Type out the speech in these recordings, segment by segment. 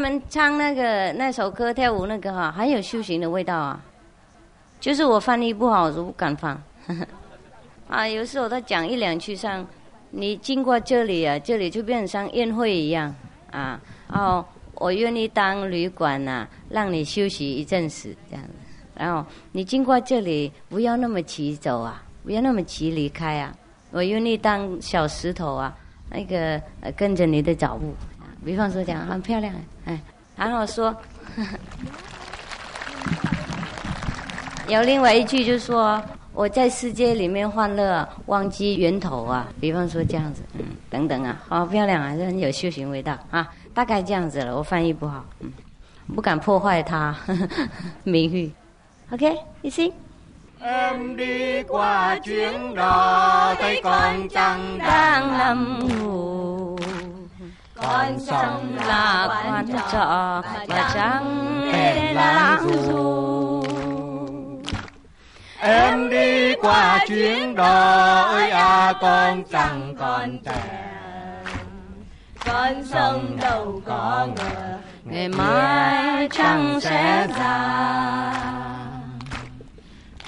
他们唱那个那首歌跳舞那个哈，很有修行的味道啊。就是我翻译不好，我不敢放。啊，有时候他讲一两句上，你经过这里啊，这里就变成像宴会一样啊。哦，我愿意当旅馆呐，让你休息一阵子这样子。然后你经过这里，不要那么急走啊，不要那么急离开啊。我愿意当小石头啊，那个跟着你的脚步。比方说讲很漂亮，哎，然后说。有另外一句就是说，我在世界里面欢乐，忘记源头啊。比方说这样子，嗯，等等啊，好漂亮啊，很有修行味道啊。大概这样子了，我翻译不好，嗯，不敢破坏他 名誉。OK，你 see。Em đi qua chuyến đò thấy con trăng đang nằm ngủ Con sông là quan trọ và trăng đèn lãng dù. Em đi qua chuyến đò ơi à con chẳng còn trẻ. Con sông đâu có ngờ Ngày mai trăng sẽ ra.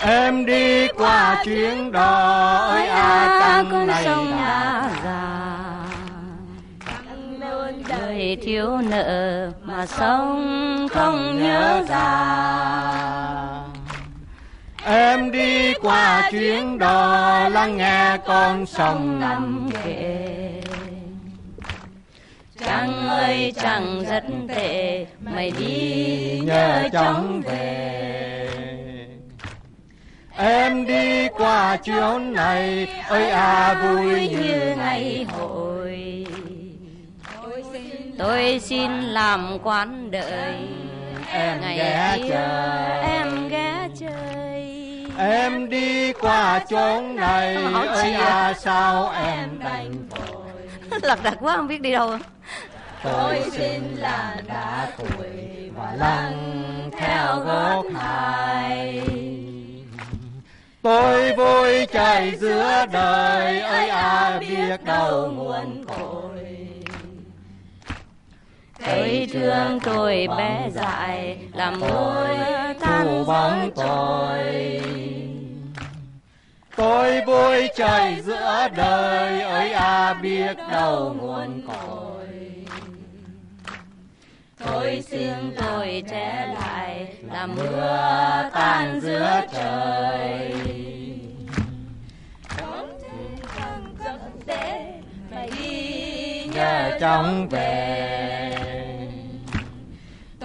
Em đi qua chuyến đò ơi à trăng này đã già thiếu nợ mà sống không nhớ ra. Em đi qua chuyến đò lắng nghe con sông nằm kề. Trăng ơi trăng rất tệ Mày đi nhớ chóng về. Em đi qua chuyến này ơi à vui như ngày hội Tôi xin làm quán đợi. Em ghé chờ Em ghé chơi. Em đi qua chốn này. ơi à sao em đành vội Lật đật quá không biết đi đâu. Tôi xin là đã tuổi và lăn theo gốc hai Tôi vui chạy giữa đời. ơi à biết đâu nguồn cội Tôi thương tôi bé dại làm môi tan bóng tôi Tôi vui trời giữa đời ơi à biết đâu nguồn cội Tôi xin tôi trẻ lại làm mưa tan giữa trời. Mày đi nhờ chóng về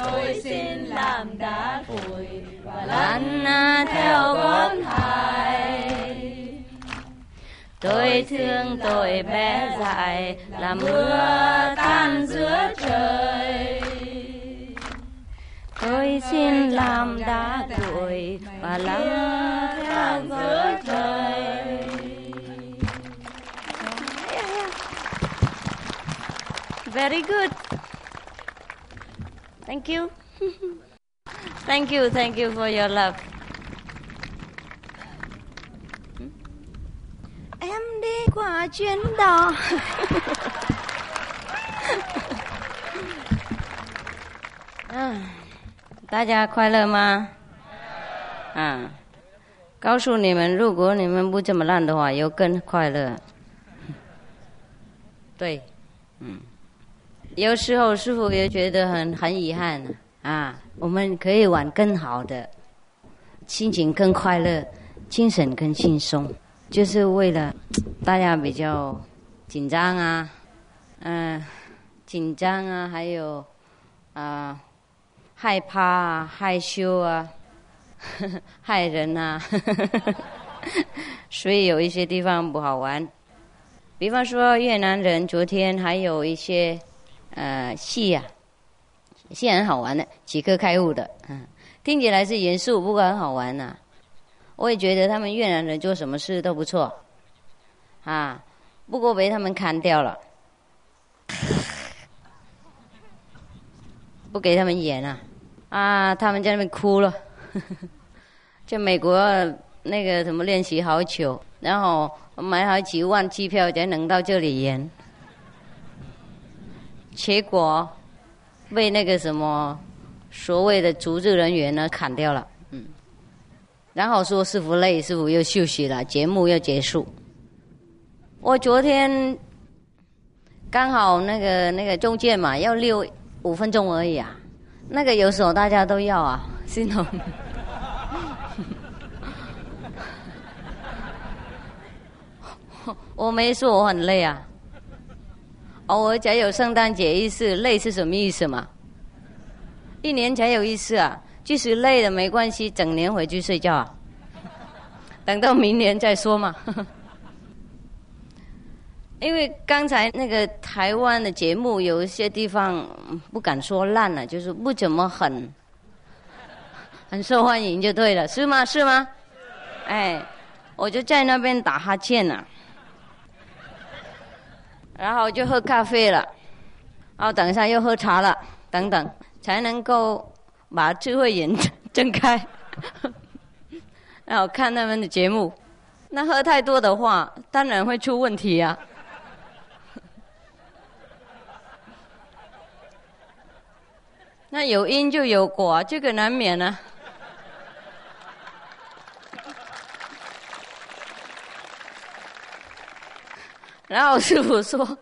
Tôi xin làm đá củi và lăn theo gót hải Tôi thương tôi bé dại là mưa tan giữa trời. Tôi xin làm đá tuổi và lắng theo giữa trời Very good. Thank you. thank you, thank you for your love. Em đi qua chuyến đò. à, 大家快乐吗？啊，告诉你们，如果你们不这么烂的话，有更快乐。对，嗯。有时候师傅也觉得很很遗憾啊，我们可以玩更好的，心情更快乐，精神更轻松，就是为了大家比较紧张啊，嗯，紧张啊，还有啊害怕啊，害羞啊，害人啊，所以有一些地方不好玩，比方说越南人昨天还有一些。呃，戏呀，戏很好玩的，几个开悟的，嗯，听起来是严肃，不过很好玩呐。我也觉得他们越南人做什么事都不错，啊，不过被他们砍掉了，不给他们演了，啊，他们在那边哭了，在美国那个什么练习好久，然后买好几万机票才能到这里演。结果被那个什么所谓的组织人员呢砍掉了。嗯，然后说师傅累，师傅又休息了，节目要结束。我昨天刚好那个那个中间嘛，要六五分钟而已啊。那个有时候大家都要啊，心痛。我没说我很累啊。偶尔才有圣诞节意思，累是什么意思嘛？一年才有一次啊，即使累了没关系，整年回去睡觉啊，等到明年再说嘛。因为刚才那个台湾的节目有一些地方不敢说烂了，就是不怎么很很受欢迎就对了，是吗？是吗？哎，我就在那边打哈欠呢。然后就喝咖啡了，然后等一下又喝茶了，等等，才能够把智慧眼睁开，然后看他们的节目。那喝太多的话，当然会出问题呀。那有因就有果，这个难免啊。然后师傅说：“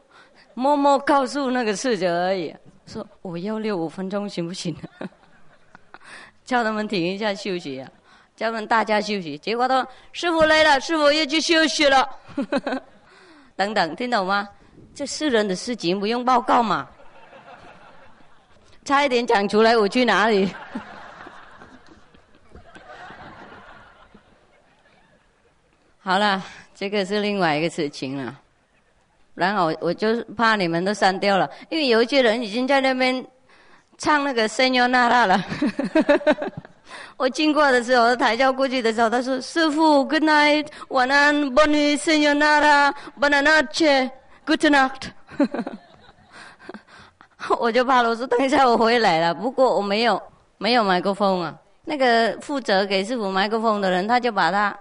默默告诉那个侍者而已，说我要六五分钟行不行？叫他们停一下休息啊，叫他们大家休息。结果他师傅累了，师傅又去休息了。等等，听懂吗？这是人的事情，不用报告嘛。差一点讲出来，我去哪里？好了，这个是另外一个事情了。”然后我就怕你们都删掉了，因为有一些人已经在那边唱那个《圣约纳拉》了。我经过的时候，抬轿过去的时候，他说：“师傅，Good night，晚安，Bonnie，圣约纳拉，Bonanoche，Good night。”我就怕了，我说：“等一下我回来了。”不过我没有没有麦克风啊。那个负责给师傅麦克风的人，他就把他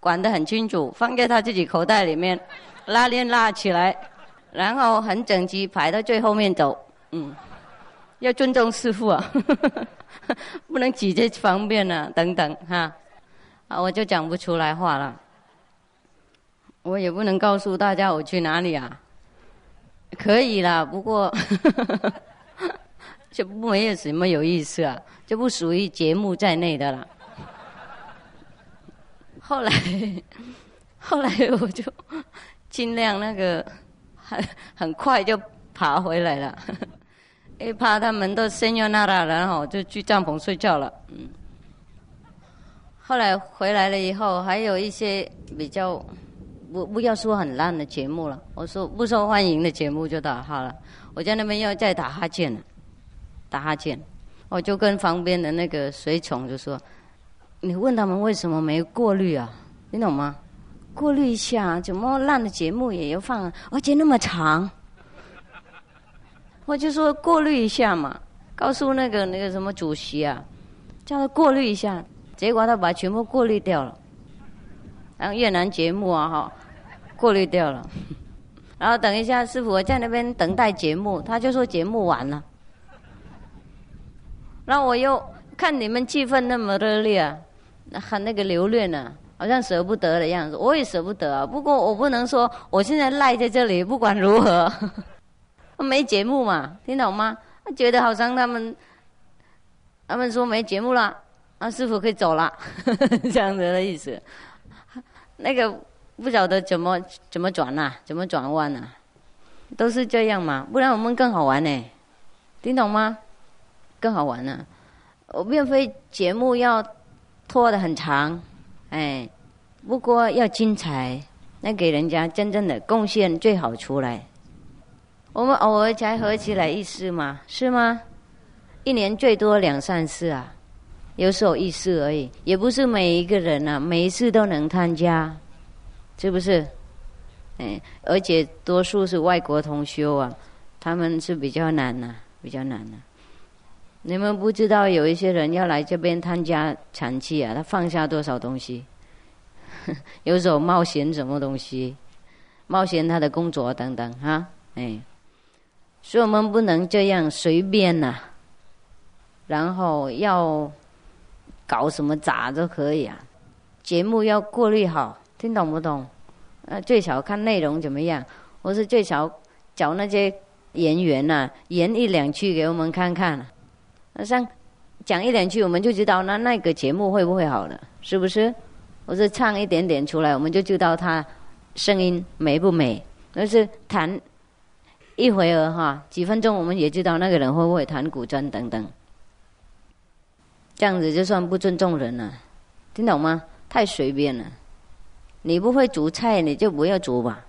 管得很清楚，放在他自己口袋里面。拉链拉起来，然后很整齐排到最后面走。嗯，要尊重师傅啊，不能挤在方便啊，等等哈。啊，我就讲不出来话了。我也不能告诉大家我去哪里啊。可以啦，不过 就没有什么有意思啊，就不属于节目在内的了。后来，后来我就。尽量那个很 很快就爬回来了，一怕他们都深夜那了，然后就去帐篷睡觉了。嗯，后来回来了以后，还有一些比较不不要说很烂的节目了，我说不受欢迎的节目就打好了。我在那边要再打哈欠了，打哈欠，我就跟旁边的那个随从就说：“你问他们为什么没过滤啊？你懂吗？”过滤一下，怎么烂的节目也要放，而且那么长。我就说过滤一下嘛，告诉那个那个什么主席啊，叫他过滤一下。结果他把全部过滤掉了，然后越南节目啊哈，过滤掉了。然后等一下，师傅我在那边等待节目，他就说节目完了。然后我又看你们气氛那么热烈，啊，很那个留恋呢。好像舍不得的样子，我也舍不得啊。不过我不能说我现在赖在这里，不管如何，没节目嘛，听懂吗？觉得好像他们，他们说没节目了，啊，师傅可以走了，这样子的意思。那个不晓得怎么怎么转呐，怎么转弯呐，都是这样嘛。不然我们更好玩呢，听懂吗？更好玩呢。我并非节目要拖得很长。哎，不过要精彩，那给人家真正的贡献最好出来。我们偶尔才合起来一次嘛，是吗？一年最多两三次啊，有时候一次而已，也不是每一个人啊，每一次都能参加，是不是？哎，而且多数是外国同修啊，他们是比较难呐，比较难呐。你们不知道有一些人要来这边参加长期啊，他放下多少东西？有时候冒险什么东西？冒险他的工作等等哈，哎，所以我们不能这样随便呐、然后要搞什么杂都可以啊。节目要过滤好，听懂不懂？呃，最少看内容怎么样，或是最少找那些演员呐、演一两句给我们看看。那像讲一两句，我们就知道那那个节目会不会好了，是不是？或是唱一点点出来，我们就知道他声音美不美。而是弹一会儿哈，几分钟我们也知道那个人会不会弹古筝等等。这样子就算不尊重人了，听懂吗？太随便了。你不会煮菜，你就不要煮吧。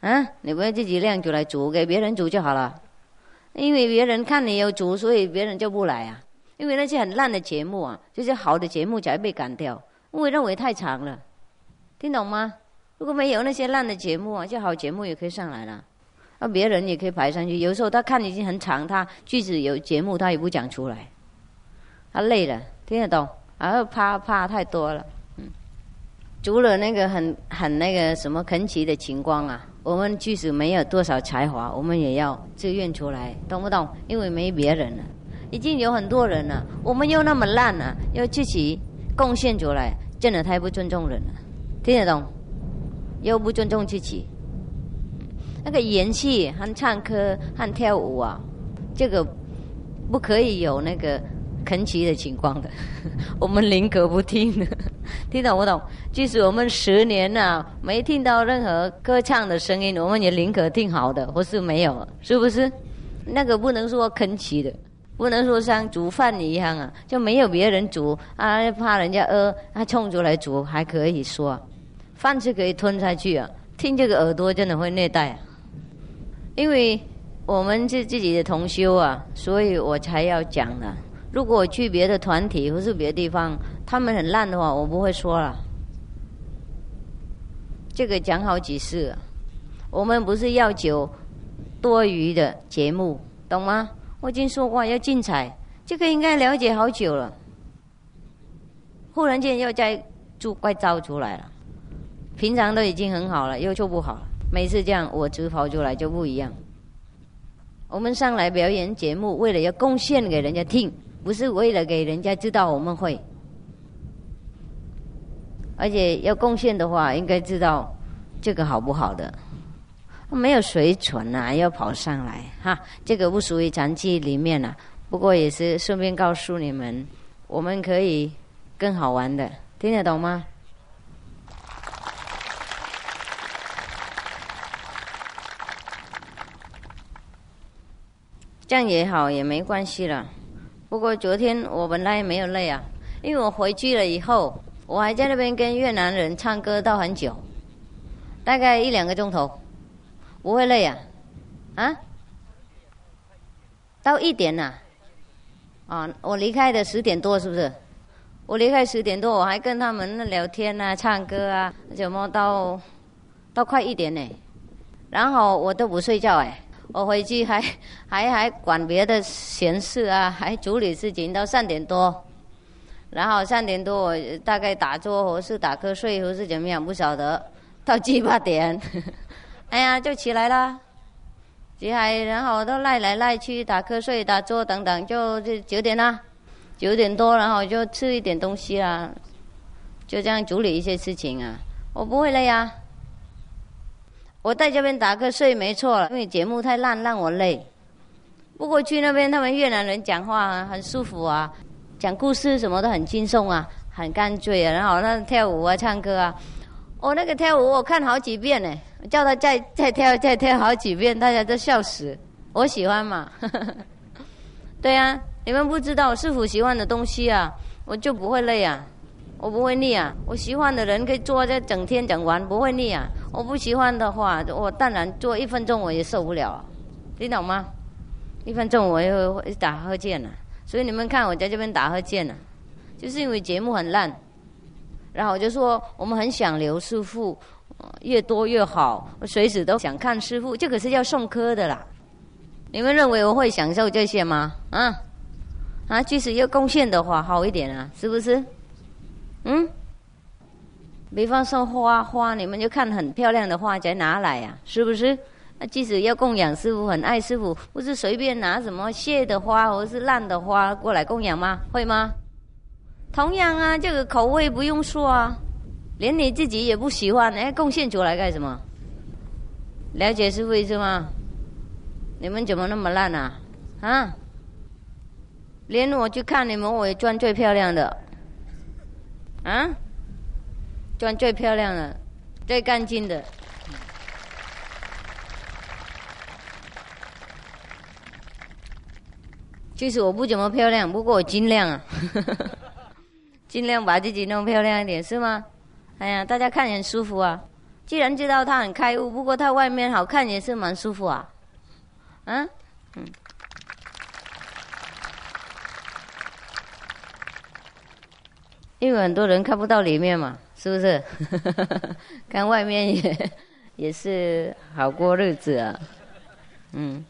啊，你不要自己亮出来煮，给别人煮就好了。因为别人看你有煮，所以别人就不来啊。因为那些很烂的节目啊，这些好的节目才被赶掉，因为认为太长了，听懂吗？如果没有那些烂的节目啊，这好节目也可以上来了，那别人也可以排上去。有时候他看已经很长，他句子有节目他也不讲出来，他累了，听得懂？然后啪啪太多了，嗯。除了那个很很那个什么恳奇的情况啊，我们即使没有多少才华，我们也要自愿出来，懂不懂？因为没别人了，已经有很多人了，我们又那么烂了，要自己贡献出来，真的太不尊重人了，听得懂？又不尊重自己。那个演戏和唱歌和跳舞啊，这个不可以有那个恳奇的情况的，我们宁可不听，听懂不懂？即使我们十年呐、没听到任何歌唱的声音，我们也宁可听好的，或是没有，是不是？那个不能说恳奇的，不能说像煮饭一样啊，就没有别人煮啊，怕人家饿，他冲出来煮还可以说。饭是可以吞下去啊，听这个耳朵真的会虐待、啊。因为我们是自己的同修啊，所以我才要讲呢。如果我去别的团体或是别的地方，他们很烂的话，我不会说了。这个讲好几次，我们不是要求多余的节目，懂吗？我已经说过要精彩，这个应该了解好久了。忽然间又再做怪招出来了。平常都已经很好了，又做不好。每次这样，我只跑出来就不一样。我们上来表演节目，为了要贡献给人家听，不是为了给人家知道我们会。而且要贡献的话，应该知道这个好不好的。没有水准啊，要跑上来哈，这个不属于长期里面啊。不过也是顺便告诉你们，我们可以更好玩的，听得懂吗？这样也好，也没关系了。不过昨天我本来也没有累啊，因为我回去了以后，我还在那边跟越南人唱歌到很久，大概一两个钟头，不会累啊？啊？到一点呐、啊？啊，我离开的十点多是不是？我离开十点多，我还跟他们聊天啊、唱歌啊，怎么到到快一点呢？然后我都不睡觉哎。我回去还 还还管别的闲事啊，还处理事情到三点多，然后三点多我大概打坐或是打瞌睡或是怎么样不晓得，到七八点，哎呀就起来了，起来然后都赖来赖去打瞌睡打坐等等，就就九点啦，九点多然后就吃一点东西啊，就这样处理一些事情啊，我不会累啊。我在这边打瞌睡没错了，因为节目太烂让我累。不过去那边他们越南人讲话、很舒服啊，讲故事什么都很轻松啊，很干脆啊。然后那跳舞啊、唱歌啊，我、那个跳舞我看好几遍呢，叫他再再跳再跳好几遍，大家都笑死。我喜欢嘛，对啊，你们不知道师傅喜欢的东西啊，我就不会累啊。我不会腻啊！我喜欢的人可以坐在整天整完，不会腻啊！我不喜欢的话，我当然坐一分钟我也受不了，听懂吗？一分钟我也会打呵欠了。所以你们看我在这边打呵欠了，就是因为节目很烂。然后我就说我们很想刘师傅，越多越好，我随时都想看师傅，这可是要送科的啦。你们认为我会享受这些吗？啊啊，即使要贡献的话，好一点啊，是不是？嗯，比方说花花，你们就看很漂亮的花才拿来呀、是不是？那即使要供养师傅，很爱师傅，不是随便拿什么谢的花或是烂的花过来供养吗？会吗？同样啊，这个口味不用说啊，连你自己也不喜欢，哎，贡献出来干什么？了解师傅意思吗？你们怎么那么烂啊？啊？连我去看你们，我也装最漂亮的，啊？装最漂亮的，最干净的。其实我不怎么漂亮，不过我尽量啊，尽量把自己弄漂亮一点，是吗？哎呀，大家看很舒服啊。既然知道他很开悟，不过他外面好看也是蛮舒服啊。嗯，嗯。因为很多人看不到里面嘛，是不是？看外面也 也是好过日子啊。嗯。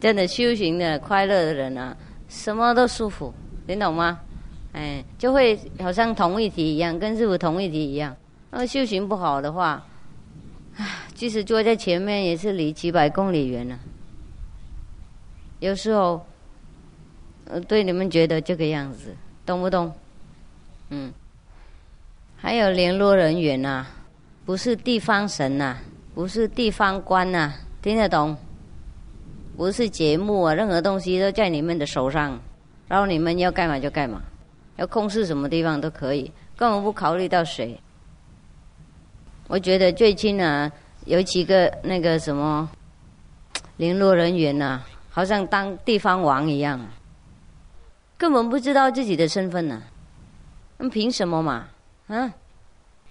真的修行的快乐的人啊，什么都舒服，你懂吗？哎，就会好像同一体一样，跟师傅同一体一样。那修行不好的话，唉，即使坐在前面也是离几百公里远了。有时候，呃，对你们觉得这个样子，懂不懂？嗯。还有联络人员呐，不是地方神呐，不是地方官呐，听得懂？不是节目啊，任何东西都在你们的手上，然后你们要干嘛就干嘛，要控制什么地方都可以，根本不考虑到谁。我觉得最近啊，有几个那个什么联络人员呐，好像当地方王一样，根本不知道自己的身份呢。那凭什么嘛？啊？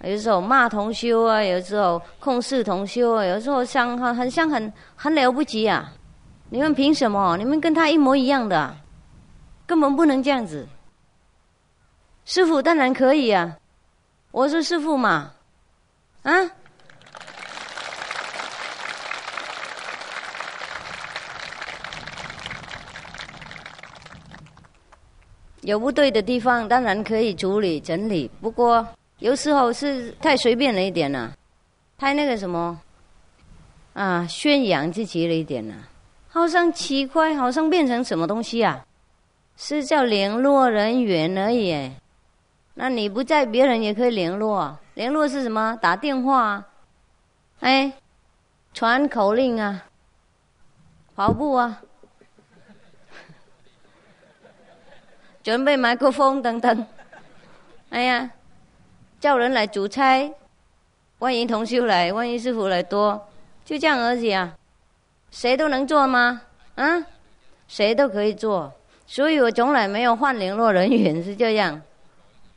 有时候骂同修啊，有时候控诉同修啊，有时候像很很像很很了不起啊。你们凭什么？你们跟他一模一样的，根本不能这样子。师傅当然可以啊，我是师傅嘛，啊？有不对的地方，当然可以处理整理。不过有时候是太随便了一点了，太那个什么啊，宣扬自己了一点了。好像奇怪，好像变成什么东西啊？是叫联络人员而已。那你不在，别人也可以联络。联络是什么？打电话，哎，传口令啊，跑步啊，准备麦克风等等。哎呀，叫人来煮菜，万一同修来，万一师傅来多，就这样而已啊。谁都能做吗？啊，谁都可以做，所以我从来没有换联络人员是这样。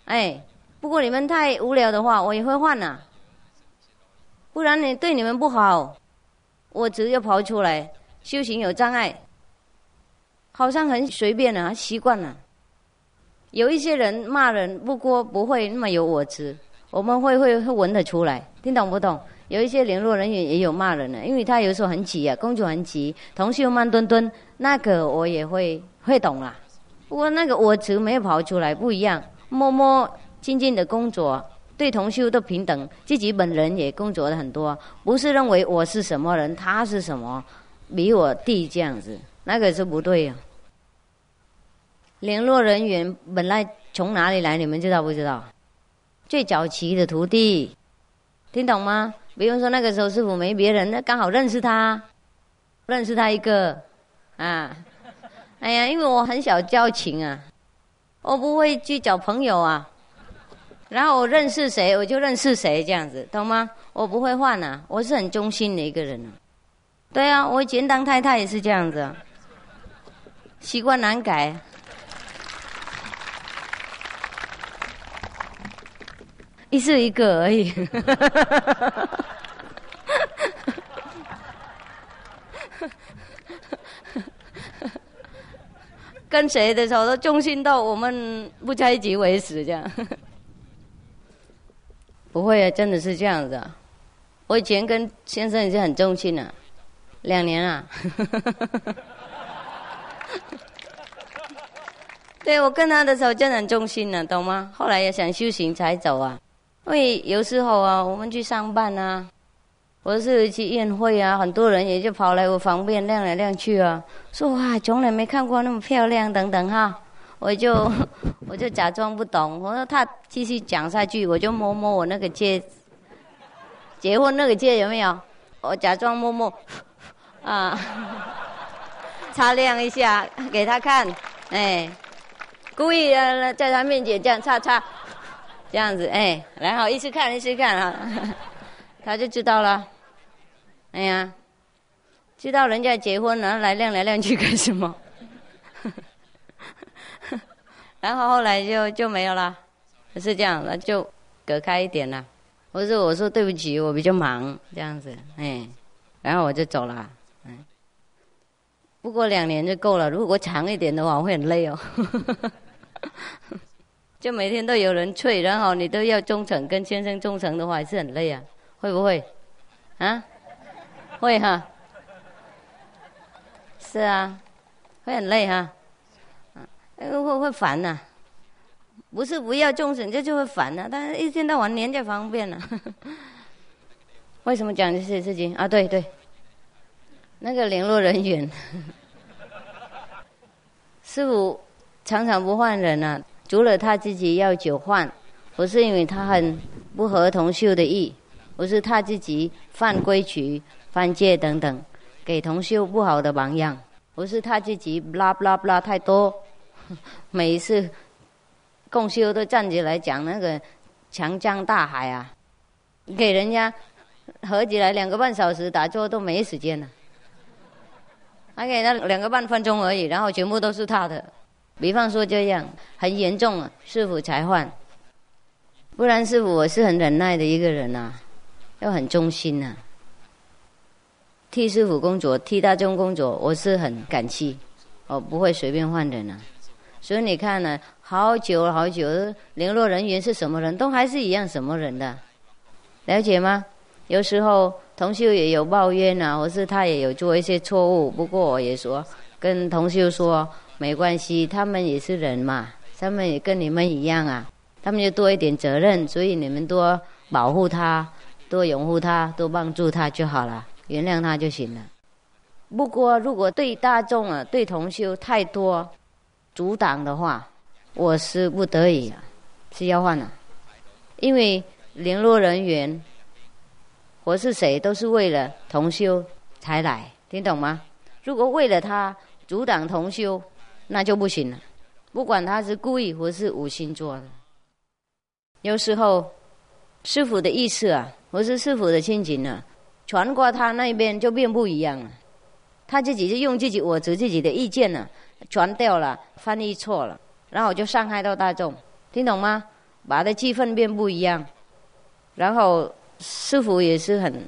哎，不过你们太无聊的话，我也会换呐。不然你对你们不好，我直接跑出来修行有障碍，好像很随便啊，习惯了。有一些人骂人，不过不会那么有我执，我们会会会闻得出来，听懂不懂？有一些联络人员也有骂人的，因为他有时候很急啊，工作很急，同事又慢吞吞，那个我也会会懂啦。不过那个我只没有跑出来，不一样，默默静静的工作，对同事都平等，自己本人也工作的很多，不是认为我是什么人，他是什么，比我低这样子，那个是不对呀。联络人员本来从哪里来，你们知道不知道？最早期的徒弟，听懂吗？比如说那个时候师傅没别人，那刚好认识他，认识他一个，啊，哎呀，因为我很小交情啊，我不会去找朋友啊，然后我认识谁我就认识谁这样子，懂吗？我不会换啊，我是很忠心的一个人。对啊，我以前当太太也是这样子，习惯难改，一是一个而已。跟谁的时候都忠心到我们不在一起为止，这样。不会啊，真的是这样子。啊我以前跟先生也是很忠心的，两年啊。对我跟他的时候真的很忠心呢，懂吗？后来也想修行才走啊。因为有时候啊，我们去上班啊，或是去宴会啊，很多人也就跑来我旁边亮来亮去啊，说哇，从来没看过那么漂亮等等哈，我就 我就假装不懂，我说他继续讲下去，我就摸摸我那个戒，结婚那个戒有没有？我假装摸摸，啊，擦亮一下给他看，哎，故意在他面前这样擦擦，这样子哎，然后一起看一起看啊，他就知道了。哎呀，知道人家结婚了，来亮来亮去干什么？然后后来就就没有了，是这样，那就隔开一点了。我说我说对不起，我比较忙，这样子，哎，然后我就走了，嗯。不过两年就够了，如果长一点的话，我会很累哦。就每天都有人催，然后你都要忠诚，跟先生忠诚的话，也是很累啊，会不会？啊？会哈，是啊，会很累哈，嗯，会会烦呐，不是不要众生，这就会烦呐。但是一天到晚黏着方便了，为什么讲这些事情啊？对对，那个联络人员，师傅常常不换人啊，除了他自己要酒换，不是因为他很不合同修的意，不是他自己犯规矩。犯戒等等，给同修不好的榜样，不是他自己拉不拉不拉太多。每一次共修都站起来讲那个长江大海啊，给人家合起来两个半小时打坐都没时间了，还给他两个半分钟而已，然后全部都是他的。比方说这样很严重了，师傅才换，不然师傅我是很忍耐的一个人呐，又很忠心呐。替师傅工作，替大众工作，我是很感激，我不会随便换人啊。所以你看呢，好久好久，联络人员是什么人，都还是一样什么人的，了解吗？有时候同修也有抱怨啊，或是他也有做一些错误，不过我也说跟同修说没关系，他们也是人嘛，他们也跟你们一样啊，他们就多一点责任，所以你们多保护他，多拥护他，多帮助他就好了。原谅他就行了。不过，如果对大众啊、对同修太多阻挡的话，我是不得已啊，是要换了。因为联络人员，我是谁都是为了同修才来，听懂吗？如果为了他阻挡同修，那就不行了。不管他是故意或是无心做的，有时候师傅的意思啊，或是师傅的心情呢。传过他那边就变不一样了，他自己就用自己我执自己的意见呢，传掉了，翻译错了，然后就伤害到大众，听懂吗？把的气氛变不一样，然后师傅也是很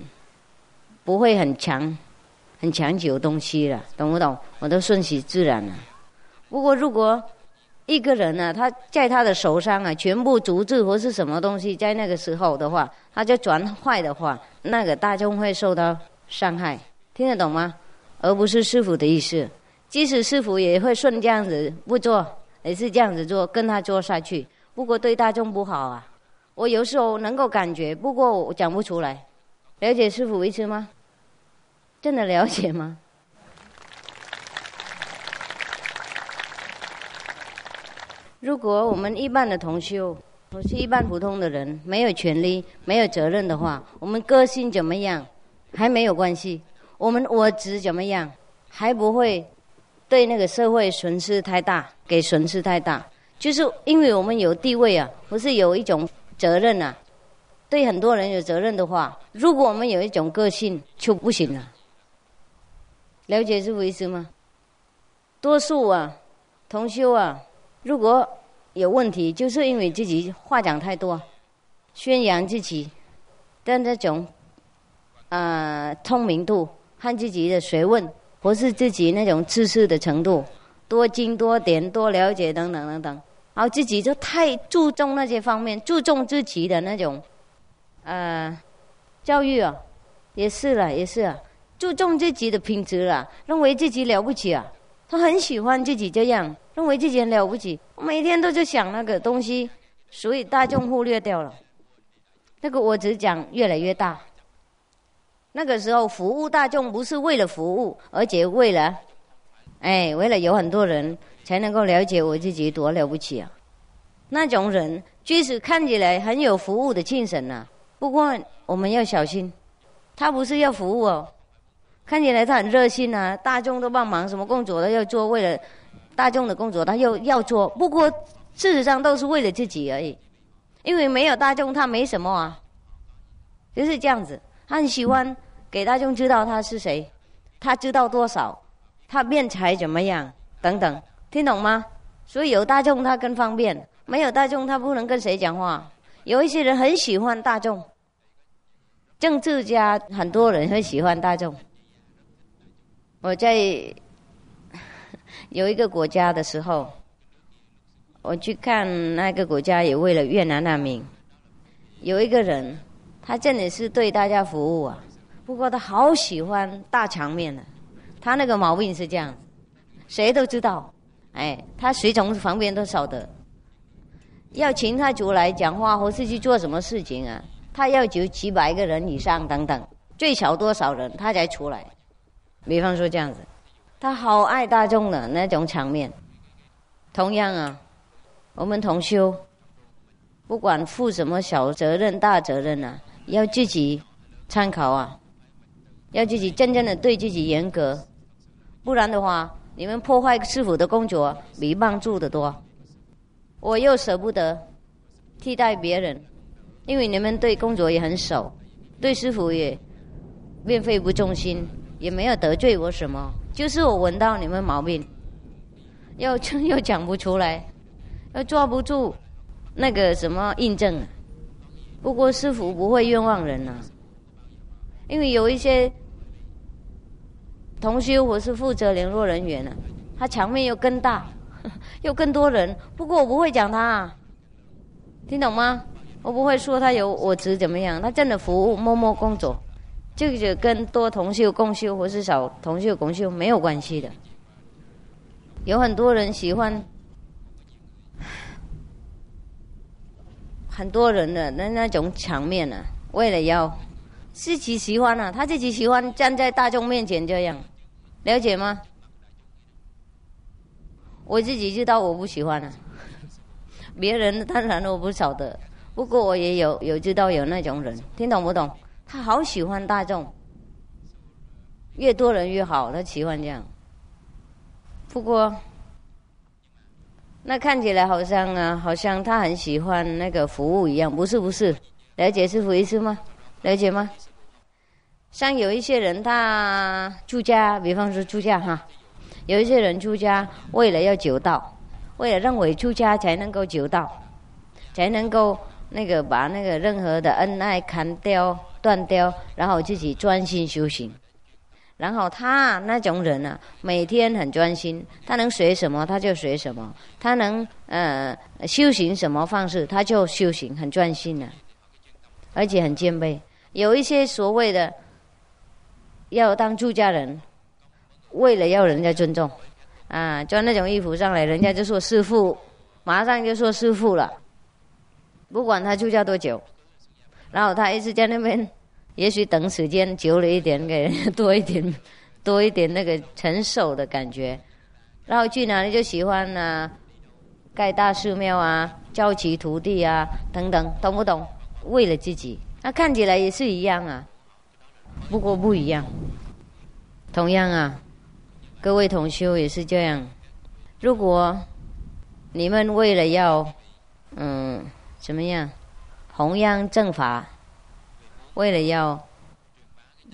不会很强，很强求东西了，懂不懂？我都顺其自然了。不过如果一个人呢，他在他的手上啊，全部竹子或是什么东西，在那个时候的话，他就转坏的话，那个大众会受到伤害，听得懂吗？而不是师傅的意思。即使师傅也会顺这样子不做，也是这样子做，跟他做下去。不过对大众不好啊。我有时候能够感觉，不过我讲不出来。了解师傅意思吗？真的了解吗？如果我们一般的同修，不是一般普通的人，没有权利、没有责任的话，我们个性怎么样，还没有关系。我们我执怎么样，还不会对那个社会损失太大，给损失太大。就是因为我们有地位啊，不是有一种责任啊，对很多人有责任的话，如果我们有一种个性就不行了。了解这个意思吗？多数啊，同修啊。如果有问题，就是因为自己话讲太多，宣扬自己的那种啊聪明度和自己的学问，或是自己那种知识的程度，多精多点、多了解等等等等，然后自己就太注重那些方面，注重自己的那种呃教育啊，也是了，也是啊，注重自己的品质了，认为自己了不起啊，他很喜欢自己这样。认为自己很了不起，每天都在想那个东西，所以大众忽略掉了。那个我只讲越来越大，那个时候服务大众不是为了服务，而且为了，哎，为了有很多人才能够了解我自己多了不起啊。那种人即使看起来很有服务的精神呐，不过我们要小心，他不是要服务哦，看起来他很热心啊，大众都帮忙，什么工作都要做，为了大众的工作他又要做，不过事实上都是为了自己而已，因为没有大众他没什么啊，就是这样子。他很喜欢给大众知道他是谁，他知道多少，他辩才怎么样等等，听懂吗？所以有大众他更方便，没有大众他不能跟谁讲话。有一些人很喜欢大众，政治家很多人很喜欢大众。我在有一个国家的时候，我去看那个国家也为了越南难民，有一个人。他真的是对大家服务啊，不过他好喜欢大场面的，他那个毛病是这样，谁都知道，哎，他随从旁边都晓得，要请他出来讲话或是去做什么事情啊，他要求几百个人以上等等，最少多少人他才出来，比方说这样子，他好爱大众的那种场面，同样啊，我们同修，不管负什么小责任大责任啊。要自己参考啊，要自己真正的对自己严格，不然的话，你们破坏师傅的工作比帮助的多。我又舍不得替代别人，因为你们对工作也很熟，对师傅也面费不忠心，也没有得罪我什么，就是我闻到你们毛病，又 又讲不出来，又抓不住那个什么印证。不过师傅不会冤枉人呐，因为有一些同修或是负责联络人员呢，他墙面又更大，又更多人。不过我不会讲他，啊听懂吗？我不会说他有我值怎么样，他真的服务默默工作，这个就跟多同修共修或是少同修共修没有关系的。有很多人喜欢。很多人的那那种场面呢，为了要自己喜欢啊，他自己喜欢站在大众面前这样，了解吗？我自己知道我不喜欢啊，别人当然我不晓得，不过我也有有知道有那种人，听懂不懂？他好喜欢大众，越多人越好，他喜欢这样。不过。那看起来好像啊，好像他很喜欢那个服务一样，不是不是？了解师傅意思吗？了解吗？像有一些人他出家，比方说出家哈，有一些人出家为了要求道，为了认为出家才能够求道，才能够那个把那个任何的恩爱砍掉断掉，然后自己专心修行。然后他那种人呢，每天很专心，他能学什么他就学什么，他能呃修行什么方式他就修行，很专心的，而且很谦卑。有一些所谓的要当出家人，为了要人家尊重，啊，穿那种衣服上来，人家就说师傅，马上就说师傅了，不管他出家多久，然后他一直在那边。也许等时间久了一点，给人 多一点，多一点那个成熟的感觉，然后去哪里就喜欢啊，盖大寺庙啊，教其徒弟啊，等等，懂不懂？为了自己，那看起来也是一样啊，不过不一样。同样啊，各位同修也是这样。如果你们为了要，嗯，怎么样，弘扬正法。为了要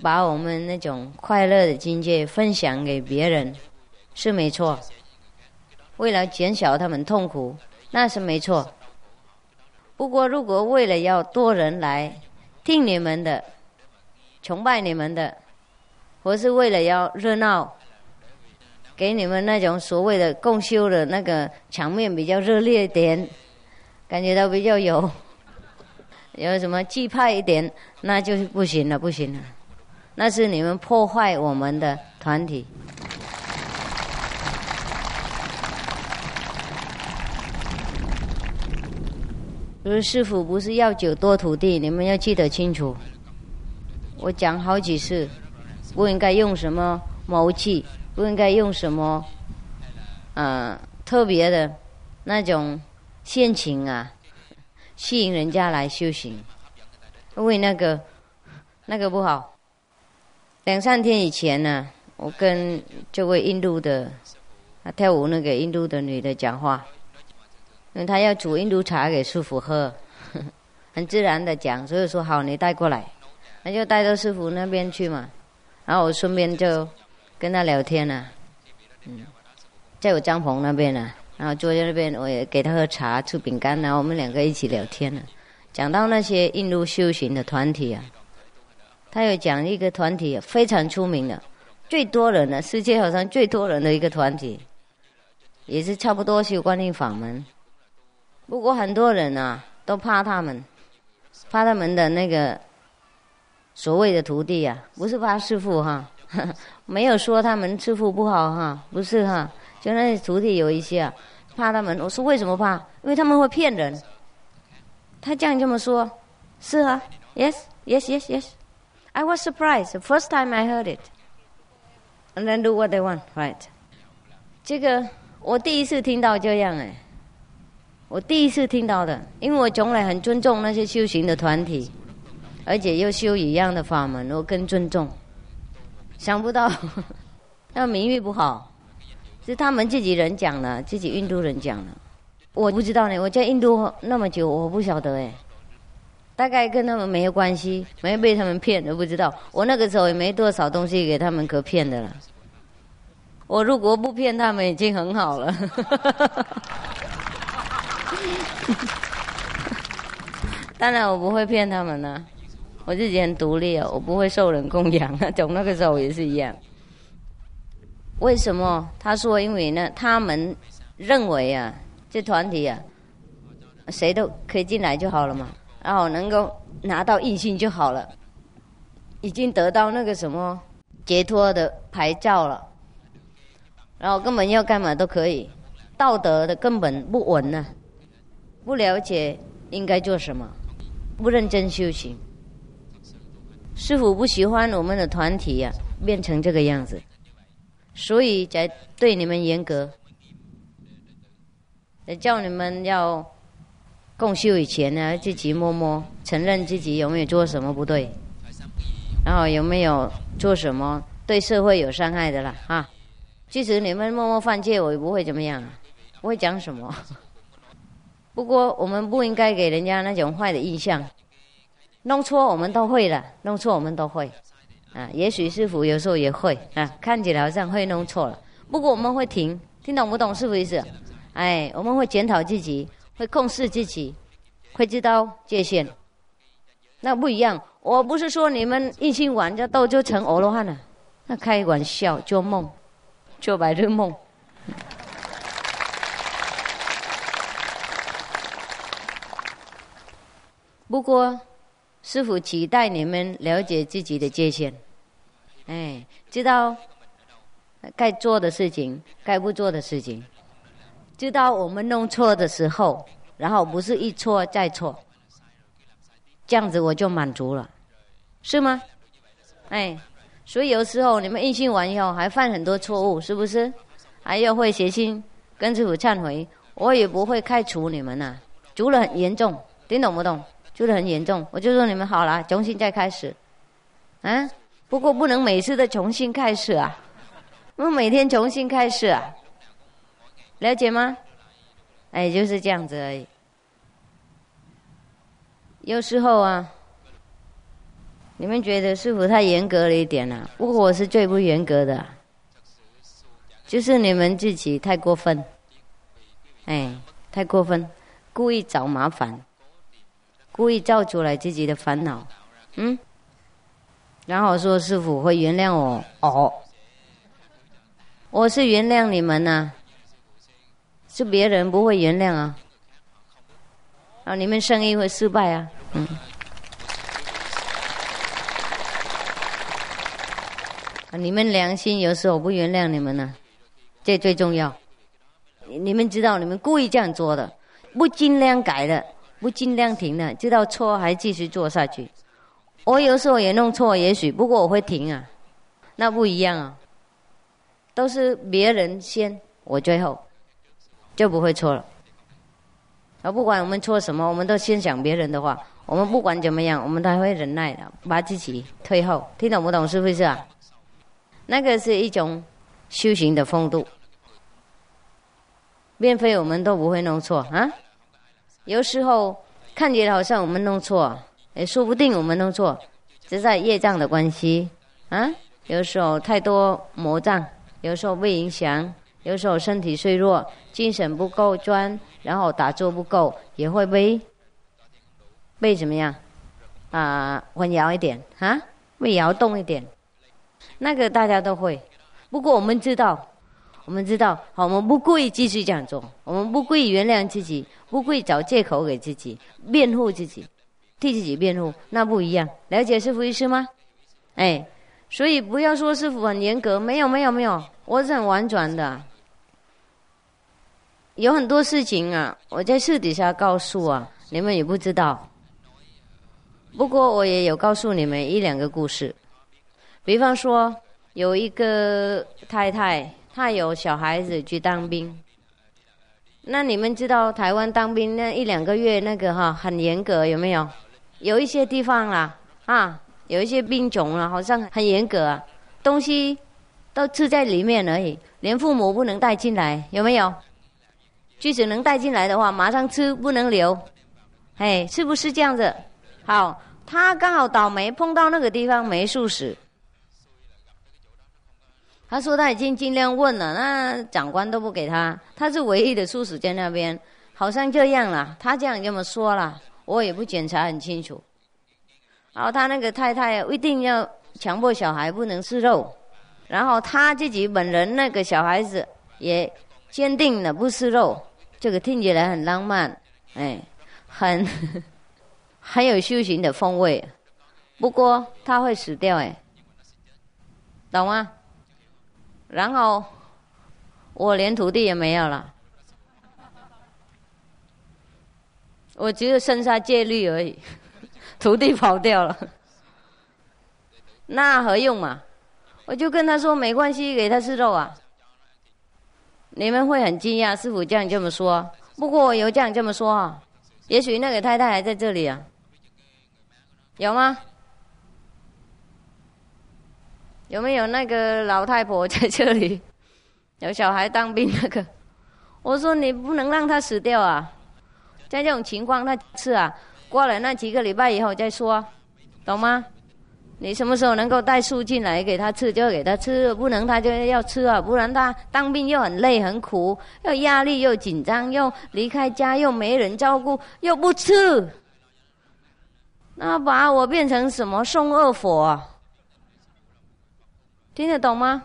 把我们那种快乐的境界分享给别人，是没错。为了减少他们痛苦，那是没错。不过，如果为了要多人来听你们的、崇拜你们的，或是为了要热闹，给你们那种所谓的共修的那个场面比较热烈一点，感觉到比较有。有什么气派一点，那就是不行了，不行了，那是你们破坏我们的团体。如师傅不是要九多徒弟，你们要记得清楚。我讲好几次，不应该用什么谋计，不应该用什么，呃，特别的那种陷阱啊，吸引人家来修行，因为那个那个不好。两三天以前呢，我跟这位印度的，啊跳舞那个印度的女的讲话，因为她要煮印度茶给师傅喝，很自然的讲，所以说好，你带过来，那就带到师傅那边去嘛。然后我顺便就跟他聊天呢，嗯，在我帐篷那边呢，然后坐在那边，我也给他喝茶、吃饼干，然后我们两个一起聊天呢，讲到那些印度修行的团体啊。他有讲一个团体非常出名的，最多人的，世界好像最多人的一个团体，也是差不多修观音法门。不过很多人啊都怕他们，怕他们的那个所谓的徒弟啊，不是怕师傅哈，没有说他们师傅不好哈，不是哈，就那些徒弟有一些啊，怕他们。我说为什么怕？因为他们会骗人。他这样这么说，是啊，yes，yes，yes，yes。I was surprised the first time I heard it, and then do what they want, right? 这个我第一次听到这样哎，我第一次听到的，因为我从来很尊重那些修行的团体，而且又修一样的法门，我更尊重。想不到 那名誉不好，是他们自己人讲的，自己印度人讲的，我不知道呢。我在印度那么久，我不晓得哎。大概跟他们没有关系，没被他们骗，都不知道。我那个时候也没多少东西给他们可骗的了。我如果不骗他们，已经很好了。当然我不会骗他们了，我自己很独立啊，我不会受人供养啊。从那个时候也是一样。为什么？他说，因为呢，他们认为啊，这团体啊，谁都可以进来就好了嘛。然后能够拿到印信就好了，已经得到那个什么解脱的牌照了，然后根本要干嘛都可以，道德的根本不稳呢，不了解应该做什么，不认真修行，师傅不喜欢我们的团体呀变成这个样子，所以才对你们严格，叫你们要。共修以前呢，自己摸摸，承认自己有没有做什么不对，然后有没有做什么对社会有伤害的啦啊？即使你们默默犯戒，我也不会怎么样，不会讲什么。不过我们不应该给人家那种坏的印象。弄错我们都会的，弄错我们都会啊。也许师傅有时候也会啊，看起来好像会弄错了。不过我们会停，听懂不懂师傅意思？哎，我们会检讨自己。会控制自己，会知道界限，那不一样。我不是说你们一心玩家都就成欧罗汉了，那开玩笑，做梦，做白日梦。不过，师傅期待你们了解自己的界限，哎，知道该做的事情，该不做的事情。知道我们弄错的时候，然后不是一错再错，这样子我就满足了，是吗？哎，所以有时候你们印心完以后还犯很多错误，是不是？还要会写信跟师傅忏悔，我也不会开除你们呐。除了很严重，听懂不懂？就是很严重，我就说你们好了，重新再开始。啊，不过不能每次都重新开始啊，我每天重新开始啊。了解吗？哎，就是这样子而已。有时候啊，你们觉得师傅太严格了一点了，不过我是最不严格的，就是你们自己太过分，哎，太过分，故意找麻烦，故意造出来自己的烦恼，嗯，然后说师傅会原谅我，哦，我是原谅你们呐。是别人不会原谅啊，啊，你们生意会失败啊，嗯，你们良心有时候不原谅你们呢，这最重要。你们知道，你们故意这样做的，不尽量改的，不尽量停了，知道错还继续做下去。我有时候也弄错，也许不过我会停啊，那不一样啊，都是别人先，我最后就不会错了。啊，不管我们错什么，我们都先想别人的话。我们不管怎么样，我们都会忍耐的，把自己退后。听懂不懂？是不是啊？那个是一种修行的风度，并非我们都不会弄错啊。有时候看起来好像我们弄错，也说不定我们弄错，只在业障的关系啊。有时候太多魔障，有时候被影响，有时候身体脆弱，精神不够专，然后打坐不够，也会被。被怎么样？啊，混摇一点啊，被摇动一点，那个大家都会。不过我们知道，我们知道，好，我们不故意继续这样做，我们不故意原谅自己，不故意找借口给自己辩护自己，替自己辩护，那不一样。了解师傅意思吗？哎，所以不要说师傅很严格，没有，没有，没有，我是很婉转的。有很多事情啊，我在私底下告诉啊，你们也不知道。不过我也有告诉你们一两个故事，比方说有一个太太，她有小孩子去当兵。那你们知道台湾当兵那一两个月那个哈很严格有没有？有一些地方啦啊，有一些兵种啊，好像很严格啊，东西都吃在里面而已，连父母不能带进来，有没有？即使能带进来的话，马上吃不能留，哎，是不是这样子？好，他刚好倒霉碰到那个地方没素食。他说他已经尽量问了，那长官都不给他，他是唯一的素食在那边，好像这样了。他这样这么说了，我也不检查很清楚。然后他那个太太一定要强迫小孩不能吃肉，然后他自己本人那个小孩子也坚定了不吃肉。这个听起来很浪漫，哎，很。很有修行的风味，不过他会死掉哎，懂吗？然后我连徒弟也没有了，我只有剩下戒律而已，徒弟跑掉了，那何用嘛？我就跟他说没关系，给他吃肉啊。你们会很惊讶，师傅这样这么说，不过我有这样这么说啊，也许那个太太还在这里啊。有吗？有没有那个老太婆在这里？有小孩当兵那个？我说你不能让他死掉啊！在这种情况，他吃啊，过了那几个礼拜以后再说，懂吗？你什么时候能够带书进来给他吃，就给他吃；不能，他就要吃啊！不然他当兵又很累很苦，又压力又紧张，又离开家又没人照顾，又不吃。那把我变成什么送恶佛？听得懂吗？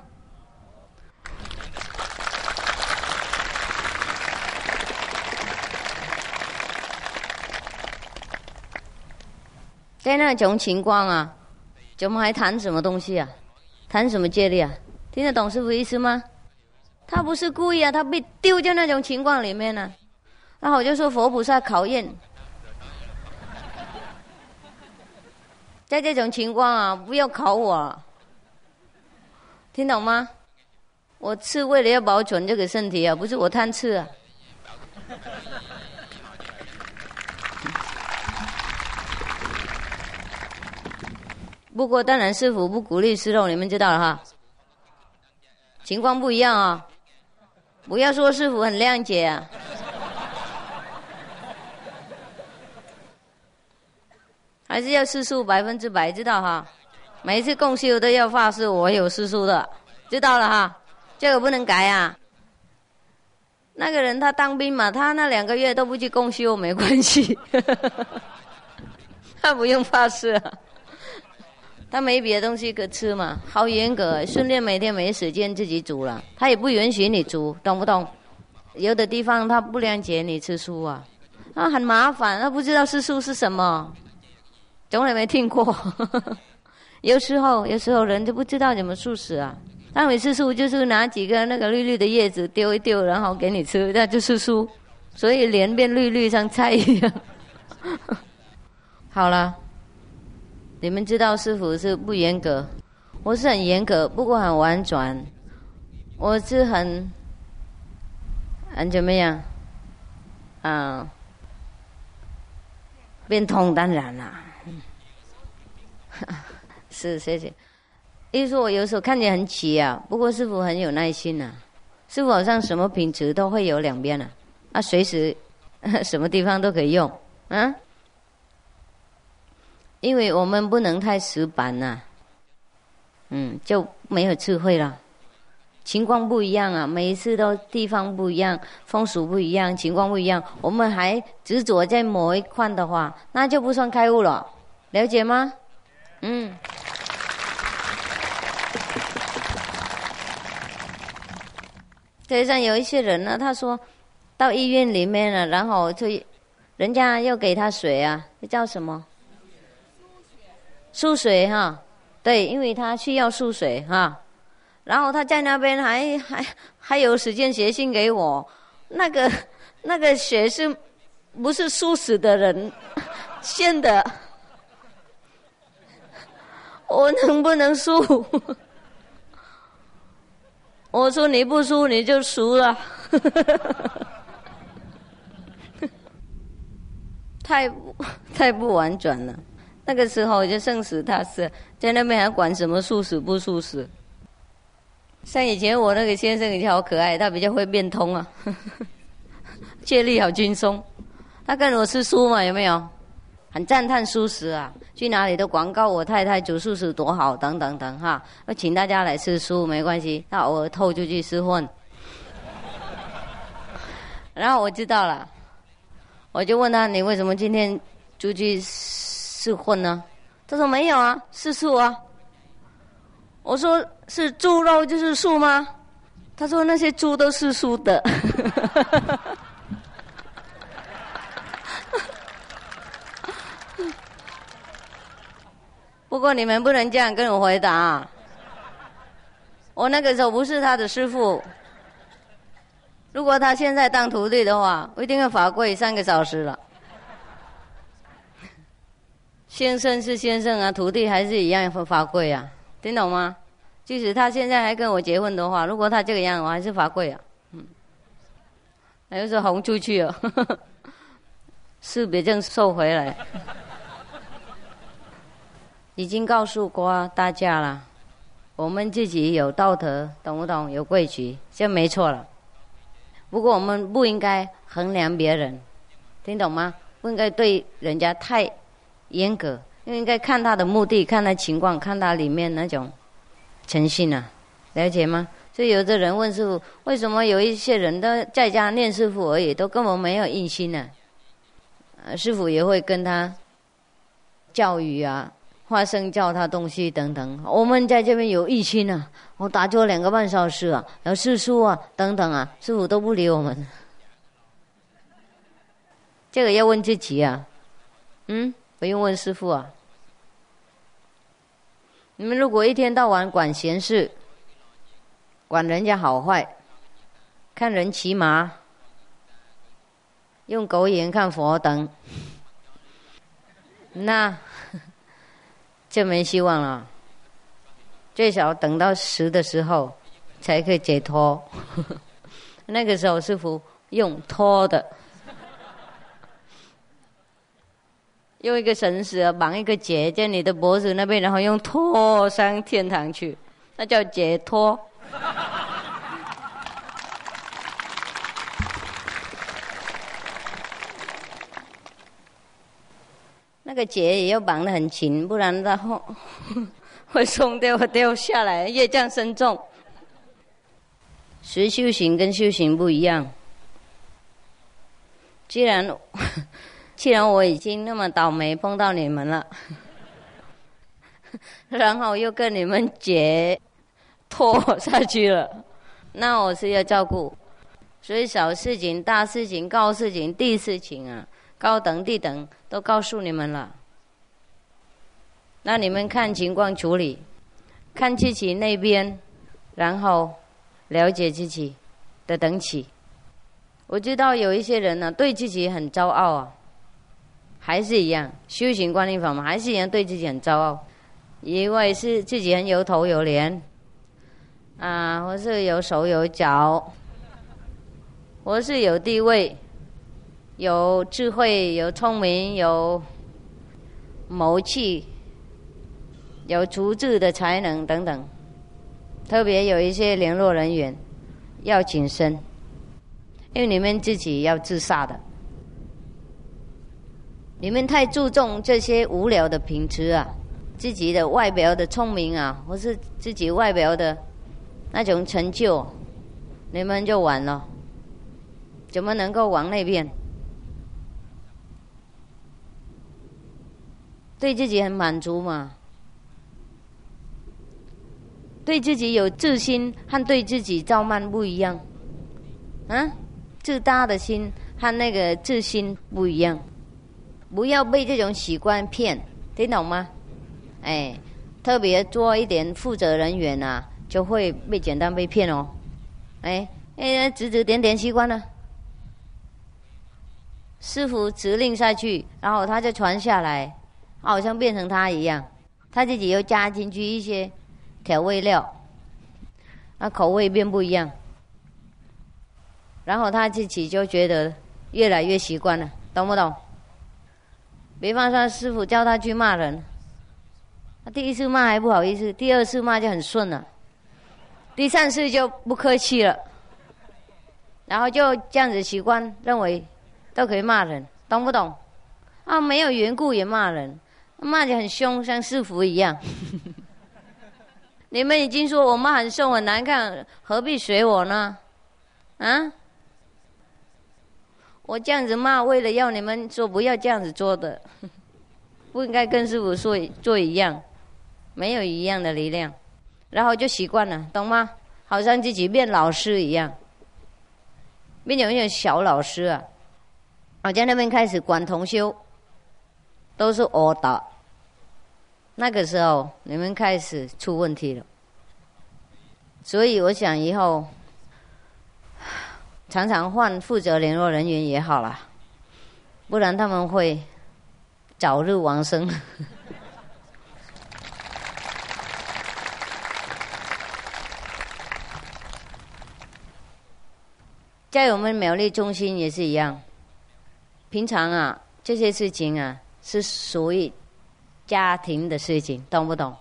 在那种情况啊，怎么还谈什么东西啊？谈什么戒律啊？听得懂师傅意思吗？他不是故意啊，他被丢在那种情况里面呢。然后我就说佛菩萨考验。在这种情况啊，不要考我，听懂吗？我吃为了要保存这个身体啊，不是我贪吃啊。不过当然师傅不鼓励吃肉，你们知道了哈。情况不一样啊，不要说师傅很谅解啊。还是要吃素百分之百，知道哈？每次共修都要发誓，我有师叔的，知道了哈？这个不能改啊。那个人他当兵嘛，他那两个月都不去共修，没关系，他不用发誓，他没别的东西可吃嘛，好严格，训练每天没时间自己煮了，他也不允许你煮，懂不懂？有的地方他不谅解你吃素啊，啊，很麻烦，他不知道吃素是什么。从来没听过，有时候有时候人就不知道怎么素食啊。他每次素就是拿几个那个绿绿的叶子丢一丢，然后给你吃，那就是素。所以脸变绿绿像菜一样。好了，你们知道师傅是不严格，我是很严格，不过很婉转。我是很很怎么样？啊，变通当然啦。是谢谢。意思说我有时候看起来很急啊，不过师傅很有耐心呐。师傅好像什么品质都会有两边啊，啊，随时 什么地方都可以用，啊。因为我们不能太死板呐，嗯，就没有智慧了。情况不一样啊，每一次都地方不一样，风俗不一样，情况不一样，我们还执着在某一块的话，那就不算开悟了，了解吗？嗯。街上有一些人呢，他说到医院里面了，然后就人家要给他水啊，那叫什么？输水哈，对，因为他需要输水哈，然后他在那边还还还有时间写信给我，那个那个血是，不是输死的人 献的，我能不能输？我说你不输你就输了，太 太不婉转了。那个时候就生死大事，在那边还管什么殊死不殊死？像以前我那个先生以前好可爱，他比较会变通啊，借力好轻松。他跟我吃素嘛，有没有？很赞叹素食啊，去哪里都广告我太太煮素食多好，等等等哈。要请大家来吃素没关系，那偶尔偷出去吃荤。然后我知道了，我就问他：你为什么今天出去？是荤呢？他说没有啊，是素啊。我说是猪肉就是素吗？他说那些猪都是素的。不过你们不能这样跟我回答。我那个时候不是他的师傅。如果他现在当徒弟的话，我一定要罚跪三个小时了。先生是先生啊，徒弟还是一样罚罚跪啊，听懂吗？即使他现在还跟我结婚的话，如果他这个样，我还是罚跪啊。嗯，还有是红出去哦，是别正收回来。已经告诉过大家了，我们自己有道德，懂不懂？有规矩，就没错了。不过我们不应该衡量别人，听懂吗？不应该对人家太。严格，应该看他的目的，看他情况，看他里面那种诚信啊，了解吗？所以有的人问师傅，为什么有一些人都在家念师傅而已，都根本没有印心呢？师傅也会跟他教育啊，发声教他东西等等。我们在这边有义心啊，我打坐两个半小时啊，有四叔啊等等啊，师傅都不理我们。这个要问自己啊，嗯。不用问师傅啊！你们如果一天到晚管闲事，管人家好坏，看人骑马，用狗眼看佛等，那就没希望了。最少等到十的时候才可以解脱。那个时候师傅用拖的。用一个绳子绑一个结在你的脖子那边，然后用拖上天堂去，那叫解脱。那个结也要绑得很紧，不然的话 会松掉、掉下来，越降深重。实修行跟修行不一样，既然。既然我已经那么倒霉碰到你们了，然后又跟你们解脱下去了，那我是要照顾，所以小事情、大事情、高事情、低事情啊，高等低等都告诉你们了。那你们看情况处理，看自己那边，然后了解自己的等起。我知道有一些人呢，对自己很骄傲啊。还是一样，修行观念法嘛还是一样，对自己很骄傲，因为是自己很有头有脸，啊，或是有手有脚，或是有地位、有智慧、有聪明、有谋气、有足智的才能等等。特别有一些联络人员要谨慎，因为你们自己要自杀的。你们太注重这些无聊的品质啊，自己的外表的聪明啊，或是自己外表的那种成就，你们就完了。怎么能够往那边？对自己很满足嘛？对自己有自信和对自己傲慢不一样，啊，自大的心和那个自信不一样。不要被这种习惯骗，听懂吗？哎，特别做一点负责人员啊，就会被简单被骗哦。哎，哎，指指点点习惯了，师傅指令下去，然后他就传下来，好像变成他一样，他自己又加进去一些调味料，那口味变不一样，然后他自己就觉得越来越习惯了，懂不懂？比方说，师傅叫他去骂人，他第一次骂还不好意思，第二次骂就很顺了，第三次就不客气了，然后就这样子习惯认为都可以骂人，懂不懂？啊，没有缘故也骂人，骂得很凶，像师傅一样。你们已经说我骂很凶很难看，何必随我呢？啊？我这样子骂，为了要你们说不要这样子做的，不应该跟师傅说做一样，没有一样的力量，然后就习惯了，懂吗？好像自己变老师一样，变成一种小老师啊！我在那边开始管同修，都是我打。那个时候你们开始出问题了，所以我想以后。常常换负责联络人员也好了，不然他们会早日亡生。在我们苗栗中心也是一样，平常啊这些事情啊是属于家庭的事情，懂不懂？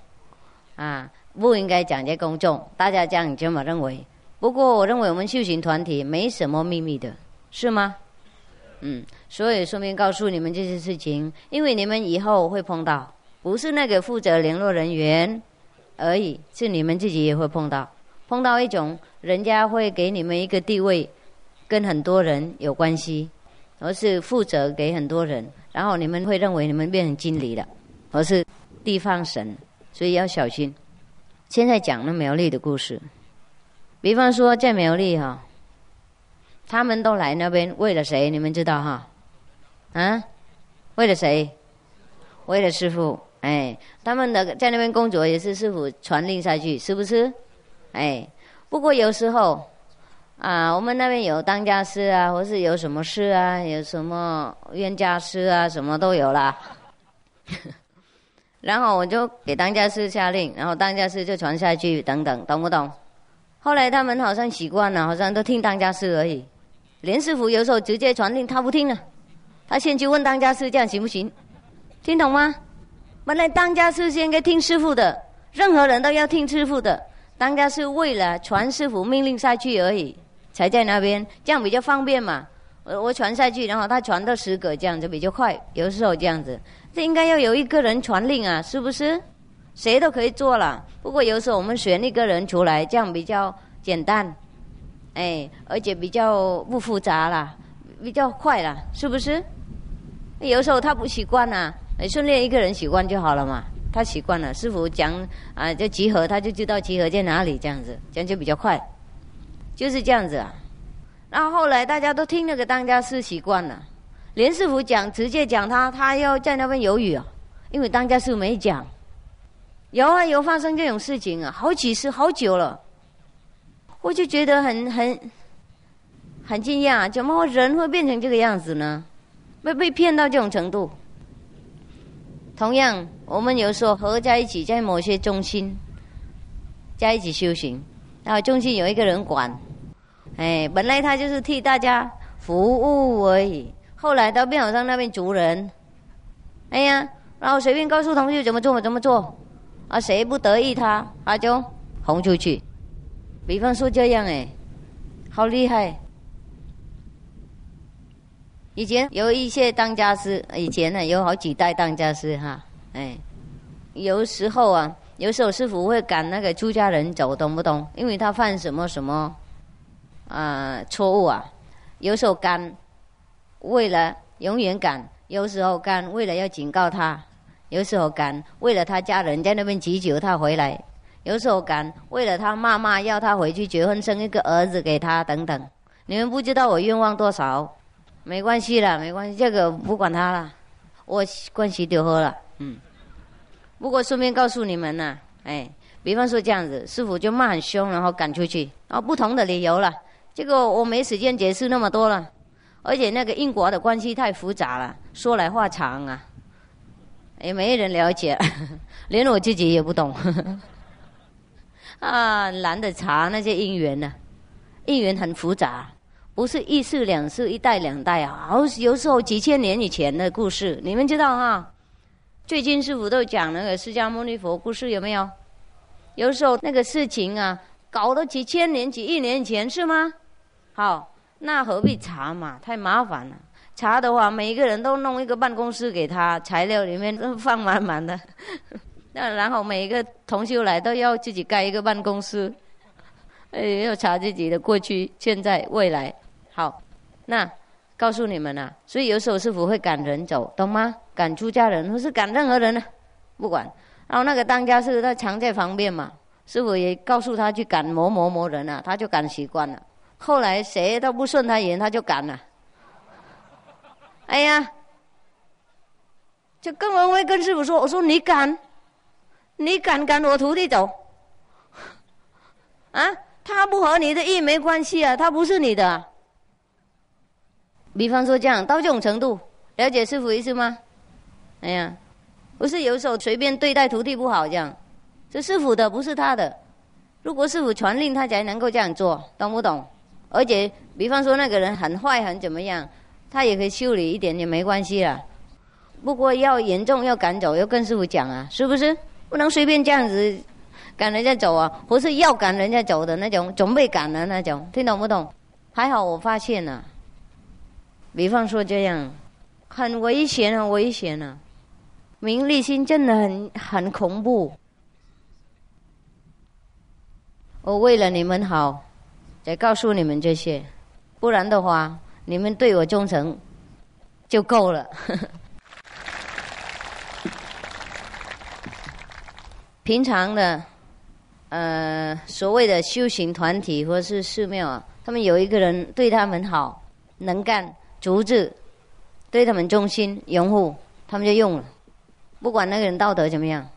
啊，不应该讲给公众，大家这样这么认为。不过，我认为我们修行团体没什么秘密的，是吗？嗯，所以顺便告诉你们这些事情，因为你们以后会碰到，不是那个负责联络人员而已，是你们自己也会碰到，碰到一种人家会给你们一个地位，跟很多人有关系，而是负责给很多人，然后你们会认为你们变成经理了，而是地方神，所以要小心。现在讲了苗栗的故事。比方说在苗栗哈，他们都来那边为了谁？你们知道哈？啊，为了谁？为了师傅。哎，他们的在那边工作也是师傅传令下去，是不是？哎，不过有时候啊，我们那边有当家师啊，或是有什么事啊，有什么冤家师啊，什么都有啦。然后我就给当家师下令，然后当家师就传下去，等等，懂不懂？后来他们好像习惯了，好像都听当家师而已。连师傅有时候直接传令，他不听了，他先去问当家师，这样行不行？听懂吗？本来当家师是应该听师傅的，任何人都要听师傅的。当家师为了传师傅命令下去而已，才在那边，这样比较方便嘛。我传下去，然后他传到十个，这样就比较快。有时候这样子，这应该要有一个人传令啊，是不是？谁都可以做了，不过有时候我们选一个人出来，这样比较简单，哎，而且比较不复杂啦，比较快啦，是不是？有时候他不习惯呐，训练一个人习惯就好了嘛。他习惯了，师傅讲啊，就集合，他就知道集合在哪里，这样子，这样就比较快，就是这样子啊。然后后来大家都听那个当家师习惯了，连师傅讲直接讲他，他要在那边犹豫啊，因为当家师傅没讲。有啊，有发生这种事情啊，好几次，好久了，我就觉得很很很惊讶，怎么人会变成这个样子呢？被被骗到这种程度，同样，我们有时候合在一起，在某些中心在一起修行，然后中心有一个人管，哎，本来他就是替大家服务而已，后来到庙上那边族人，哎呀，然后随便告诉同学怎么做怎么做，啊，谁不得意他，他就轰出去。比方说这样，哎，好厉害。以前有一些当家师，以前呢有好几代当家师哈，哎，有时候啊，有时候师傅会赶那个出家人走，懂不懂？因为他犯什么什么啊错误啊，有时候赶，为了永远赶；有时候赶，为了要警告他；有时候赶，为了他家人在那边祈求他回来；有时候赶，为了他妈妈要他回去结婚生一个儿子给他等等。你们不知道我愿望多少。没关系了，没关系，这个不管他了，我关系就好了。嗯，不过顺便告诉你们呢，哎，比方说这样子，师傅就骂很凶，然后赶出去，然后不同的理由了。这个我没时间解释那么多了，而且那个因果的关系太复杂了，说来话长啊，也没人了解，连我自己也不懂。啊，懒得查那些因缘呢，因缘很复杂。不是一世两世一代两代啊，好有时候几千年以前的故事，你们知道哈？最近师傅都讲那个释迦牟尼佛故事有没有？有时候那个事情啊，搞了几千年、几亿年前是吗？好，那何必查嘛？太麻烦了。查的话，每一个人都弄一个办公室给他，材料里面都放满满的。那然后每一个同修来都要自己盖一个办公室，哎，要查自己的过去、现在、未来。好，那告诉你们啊，所以有时候师傅会赶人走，懂吗？赶出家人或是赶任何人呢，不管。然后那个当家是他常在旁边嘛，师傅也告诉他去赶某某某人啊，他就赶习惯了。后来谁都不顺他言，他就赶了。哎呀，就跟文威跟师傅说：“我说你赶，你赶赶我徒弟走，啊，他不和你的意没关系啊，他不是你的。”比方说这样到这种程度，了解师傅意思吗？哎呀，不是有时候随便对待徒弟不好这样，是师傅的，不是他的。如果师傅传令，他才能够这样做，懂不懂？而且，比方说那个人很坏很怎么样，他也可以修理一点也没关系了。不过要严重要赶走，要跟师傅讲啊，是不是？不能随便这样子赶人家走啊，不是要赶人家走的那种，准备赶的那种，听懂不懂？还好我发现了。比方说这样，很危险很，危险啊！名利心真的很很恐怖。我为了你们好，才告诉你们这些，不然的话，你们对我忠诚就够了。平常的，呃，所谓的修行团体或是寺庙啊，他们有一个人对他们好，能干。足智对他们忠心拥护，他们就用了。不管那个人道德怎么样，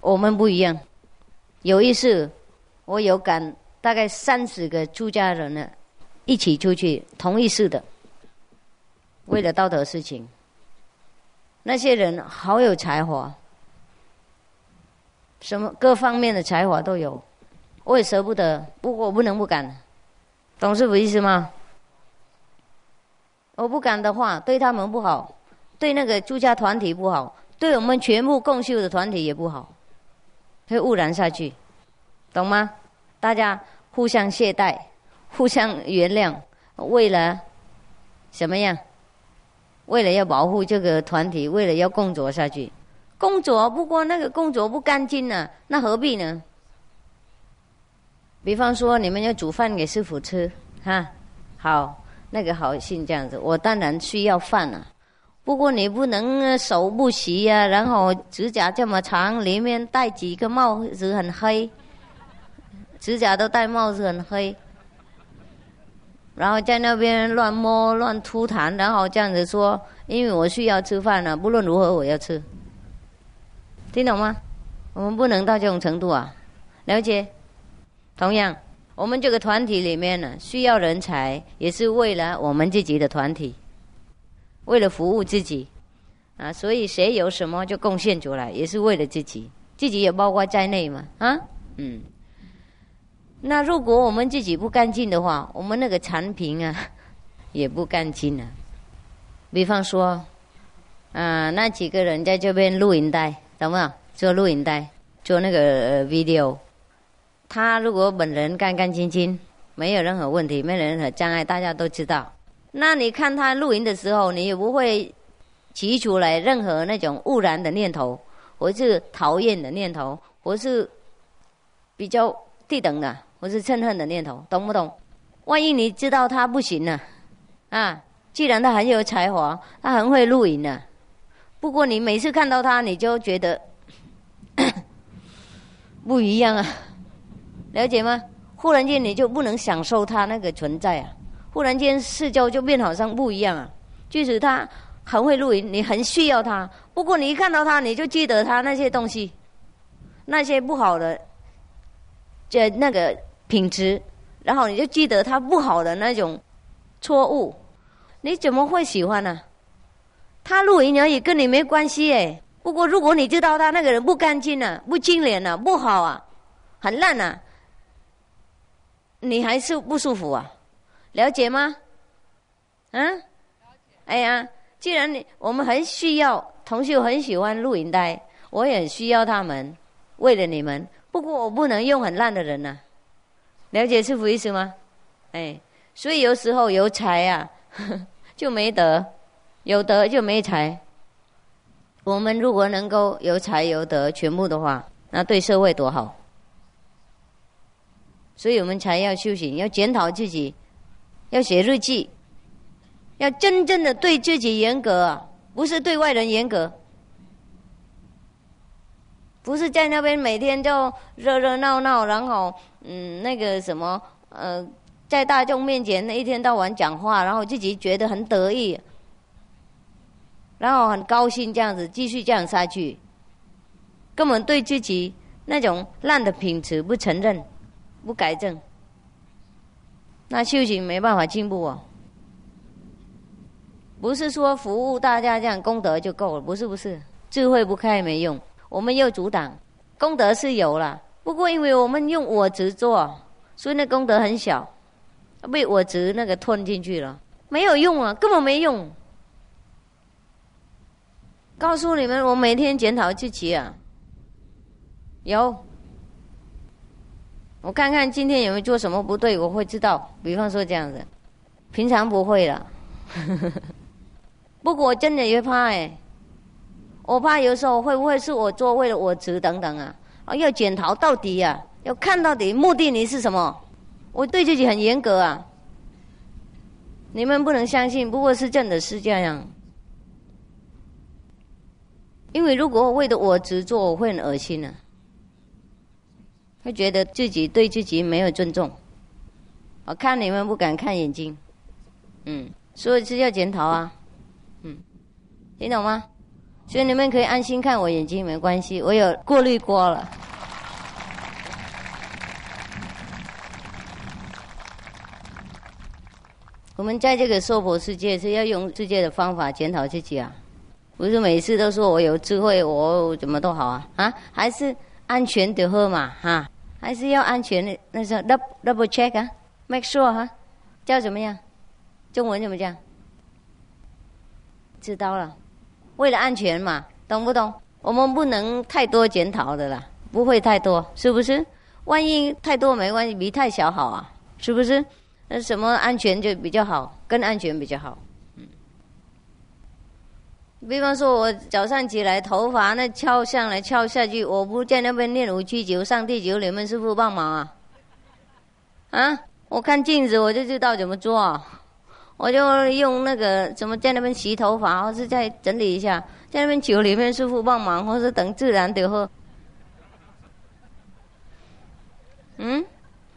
我们不一样。有一次，我有感大概三十个出家人呢，一起出去同一事的，为了道德事情。那些人好有才华，什么各方面的才华都有，我也舍不得。不过我不能不敢，懂师傅意思吗？我不敢的话，对他们不好，对那个住家团体不好，对我们全部共修的团体也不好，会污染下去，懂吗？大家互相懈怠，互相原谅，为了什么样？为了要保护这个团体，为了要工作下去，工作不过那个工作不干净呢，那何必呢？比方说，你们要煮饭给师傅吃，哈，好。那个好心这样子，我当然需要饭了。不过你不能手不洗呀，然后指甲这么长，里面戴几个帽子很黑，指甲都戴帽子很黑，然后在那边乱摸乱吐痰，然后这样子说，因为我需要吃饭了，不论如何我要吃，听懂吗？我们不能到这种程度啊，了解？同样。我们这个团体里面呢，需要人才，也是为了我们自己的团体，为了服务自己，啊，所以谁有什么就贡献出来，也是为了自己，自己也包括在内嘛，啊，嗯。那如果我们自己不干净的话，我们那个产品啊，也不干净啊。比方说，啊，那几个人在这边录影带，懂吗？做录影带，做那个 video。他如果本人干干净净，没有任何问题，没有任何障碍，大家都知道。那你看他录音的时候，你也不会提出来任何那种污染的念头，或是讨厌的念头，或是比较低等的。我是嗔恨的念头，懂不懂？万一你知道他不行呢？啊，既然他很有才华，他很会露营呢。不过你每次看到他，你就觉得 不一样啊，了解吗？忽然间你就不能享受他那个存在啊，忽然间视角就变好像不一样啊。即使他很会露营，你很需要他，不过你一看到他，你就记得他那些东西，那些不好的，这那个。品质，然后你就记得他不好的那种错误，你怎么会喜欢呢？他录音而已，跟你没关系哎。不过如果你知道他那个人不干净啊，不清廉啊，不好啊，很烂啊，你还是不舒服啊？了解吗？嗯？哎呀，既然你我们很需要，同学很喜欢录音带，我也需要他们，为了你们。不过我不能用很烂的人呢。了解师傅意思吗？哎，所以有时候有财啊，就没德；有德就没财。我们如果能够有财有德全部的话，那对社会多好。所以我们才要修行，要检讨自己，要写日记，要真正的对自己严格，不是对外人严格。不是在那边每天就热热闹闹，然后嗯那个什么呃，在大众面前那一天到晚讲话，然后自己觉得很得意，然后很高兴这样子继续这样下去，根本对自己那种烂的品质不承认、不改正，那修行没办法进步哦。不是说服务大家这样功德就够了，不是不是，智慧不开没用。我们又阻挡，功德是有了，不过因为我们用我执做，所以那功德很小，被我执那个吞进去了，没有用啊，根本没用。告诉你们，我每天检讨自己啊，有，我看看今天有没有做什么不对，我会知道。比方说这样子，平常不会了，不过我真的也怕哎。我怕有时候会不会是我做为了我值等等啊？啊，要检讨到底呀，要看到底目的你是什么？我对自己很严格啊。你们不能相信，不过是真的是这样。因为如果为了我执做，我会很恶心的，会觉得自己对自己没有尊重。我看你们不敢看眼睛，嗯，所以是要检讨啊，嗯，听懂吗？所以你们可以安心看我眼睛，没关系，我有过滤过了。我们在这个娑婆世界是要用世界的方法检讨自己啊，不是每次都说我有智慧，我怎么都好啊啊，还是安全的喝嘛哈，还是要安全的，那是 double double check 啊，make sure 哈，叫怎么样？中文怎么讲？知道了。为了安全嘛，懂不懂？我们不能太多检讨的啦，不会太多，是不是？万一太多没关系，比太小好啊，是不是？那什么安全就比较好，更安全比较好。嗯。比方说，我早上起来头发那翘上来翘下去，我不在那边练五七九上地九，你们师傅帮忙啊？啊？我看镜子我就知道怎么做。我就用那个怎么在那边洗头发，或是再整理一下，在那边求里面师傅帮忙，或是等自然的喝。嗯，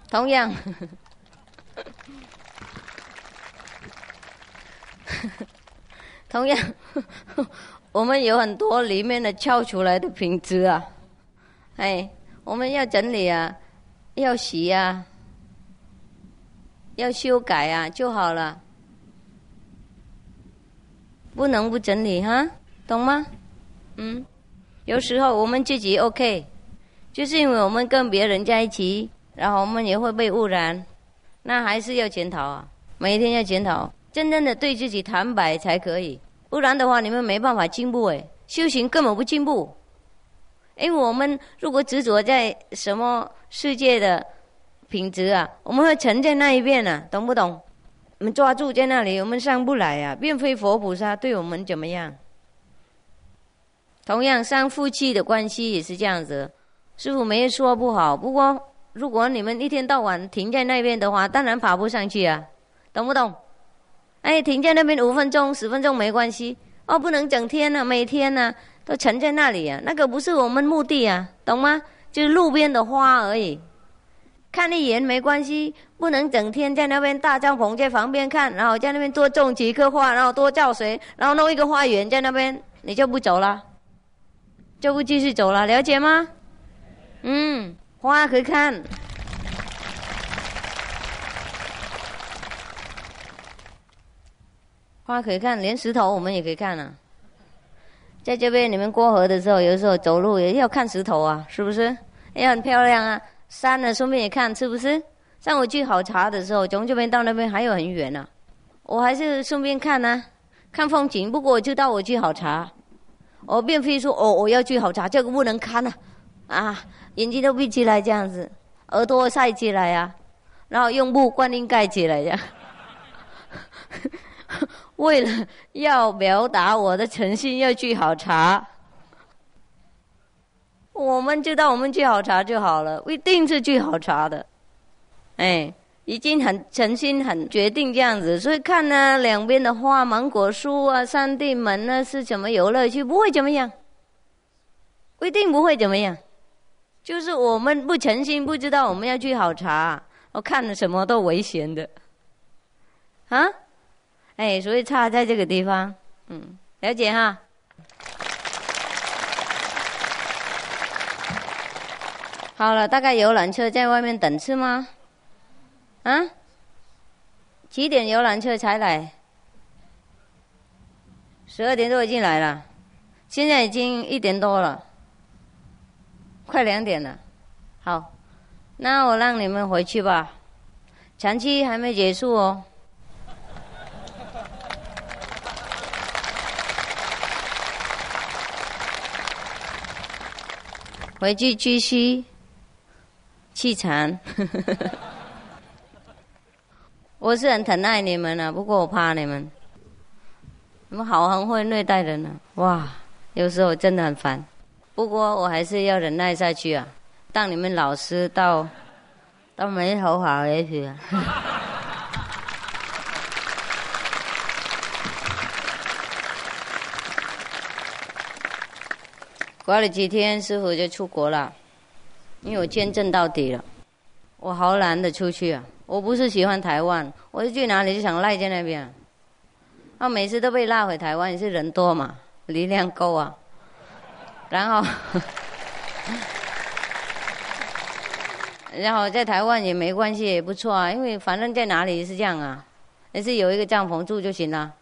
同样，同样，我们有很多里面的敲出来的品质啊，哎，我们要整理啊，要洗啊，要修改啊，就好了。不能不整理哈，懂吗？嗯，有时候我们自己 OK，就是因为我们跟别人在一起，然后我们也会被污染，那还是要检讨啊，每天要检讨，真正的对自己坦白才可以，不然的话你们没办法进步诶，修行根本不进步，因为我们如果执着在什么世界的品质啊，我们会沉在那一边呢，懂不懂？我们抓住在那里，我们上不来呀，并非佛菩萨对我们怎么样。同样，三夫妻的关系也是这样子。师傅没说不好，不过如果你们一天到晚停在那边的话，当然爬不上去啊，懂不懂？哎，停在那边五分钟、十分钟没关系哦，不能整天呢，每天呢都沉在那里啊，那个不是我们目的啊，懂吗？就是路边的花而已。看一眼没关系，不能整天在那边大帐篷在旁边看，然后在那边多种几棵花，然后多浇水，然后弄一个花园在那边，你就不走了，就不继续走了，了解吗？嗯，花可以看，花可以看，连石头我们也可以看啊。在这边你们过河的时候，有时候走路也要看石头啊，是不是？也很漂亮啊。山呢，顺便也看，是不是？像我去考察的时候，从这边到那边还有很远呢，我还是顺便看呢，看风景。不过我知道我去考察，我并非说哦我要去考察，这个不能看呐，啊，眼睛都闭起来这样子，耳朵塞起来呀，然后用布观音盖起来呀，为了要表达我的诚心要去考察。我们就到我们去好茶就好了，一定是去好茶的，哎，已经很诚心、很决定这样子。所以看呢，两边的花、芒果树啊、山地门呢，是什么游乐区？不会怎么样，一定不会怎么样。就是我们不诚心，不知道我们要去好茶，我看了什么都危险的，啊，哎，所以差在这个地方，嗯，了解哈。好了，大概游览车在外面等是吗？啊？几点游览车才来？十二点多已经来了，现在已经一点多了，快两点了。好，那我让你们回去吧，长期还没结束哦。回去继续。气场，我是很疼爱你们的，不过我怕你们，你们好很会虐待人呢，哇，有时候真的很烦，不过我还是要忍耐下去啊，当你们老师到到没头发为止。过了几天，师傅就出国了。因为我签证到底了，我好懒得出去啊！我不是喜欢台湾，我是去哪里就想赖在那边。啊，每次都被拉回台湾，也是人多嘛，力量够啊。然后，然后在台湾也没关系，也不错啊。因为反正在哪里也是这样啊，也是有一个帐篷住就行了，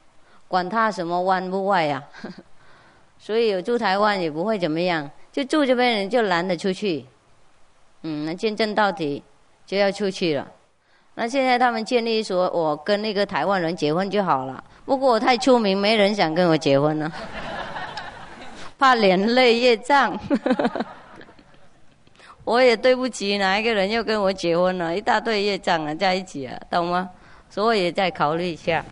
管他什么湾不外呀。所以有住台湾也不会怎么样，就住这边人就懒得出去。嗯，那见证到底就要出去了。那现在他们建议说，我跟那个台湾人结婚就好了。不过我太出名，没人想跟我结婚了，怕连累业障。我也对不起哪一个人又跟我结婚了，一大堆业障啊，在一起啊，懂吗？所以也再考虑一下。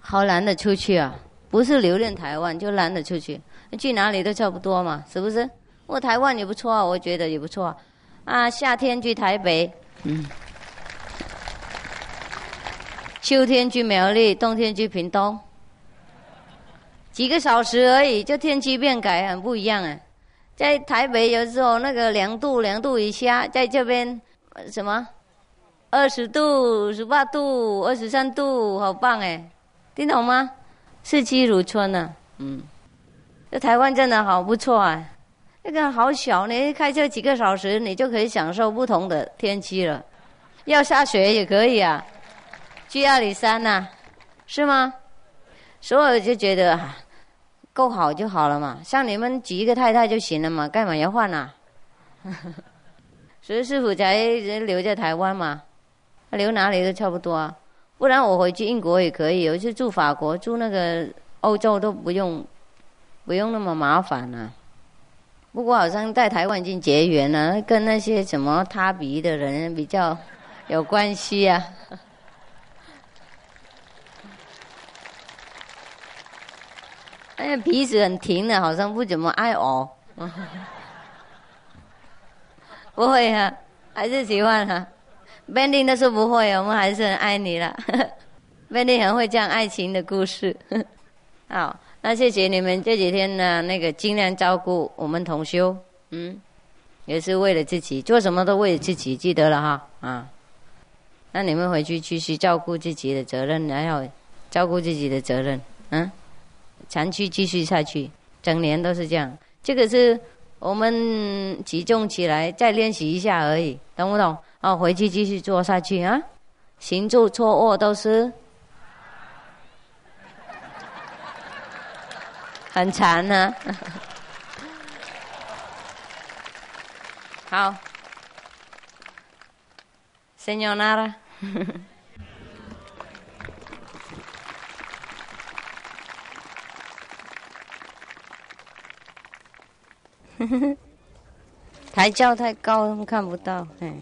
好难得出去啊，不是留恋台湾，就难得出去，去哪里都差不多嘛，是不是？我台湾也不错啊，我觉得也不错。啊，夏天去台北，嗯，秋天去苗栗，冬天去屏东，几个小时而已，就天气变改很不一样哎。在台北有时候那个两度两度以下，在这边什么二十度、十八度、二十三度，好棒哎，听懂吗？四季如春呢，嗯，这台湾真的好不错啊。那个好小，你开车几个小时，你就可以享受不同的天气了。要下雪也可以啊，去阿里山呐，是吗？所以我就觉得，够好就好了嘛。像你们几个太太就行了嘛，干嘛要换啊？所以师傅才留在台湾嘛，留哪里都差不多啊。不然我回去英国也可以，有一次住法国、住那个欧洲都不用，不用那么麻烦了。不过好像在台湾已经结缘了，跟那些什么他鼻的人比较有关系啊。哎呀，鼻子很挺的，好像不怎么爱哦。不会啊，还是喜欢哈。Benny 都说不会，我们还是很爱你了。Benny 很会讲爱情的故事。好，那谢谢你们这几天呢，那个尽量照顾我们同修，嗯，也是为了自己，做什么都为了自己，记得了哈啊。那你们回去继续照顾自己的责任，然后照顾自己的责任，嗯，长期继续下去，整年都是这样。这个是我们集中起来再练习一下而已，懂不懂？哦，回去继续做下去啊！行住坐卧都是 很长呢。好，Señora，台教太高，他们看不到，哎。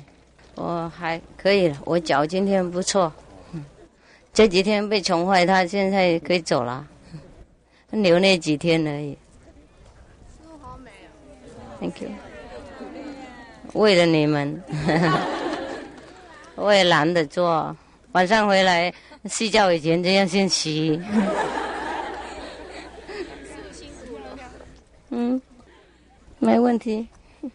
我还可以了，我脚今天不错，这几天被宠坏，他现在可以走了，留那几天而已。好美啊！Thank you。为了你们，我也懒得做，晚上回来睡觉以前这样先洗。嗯，没问题。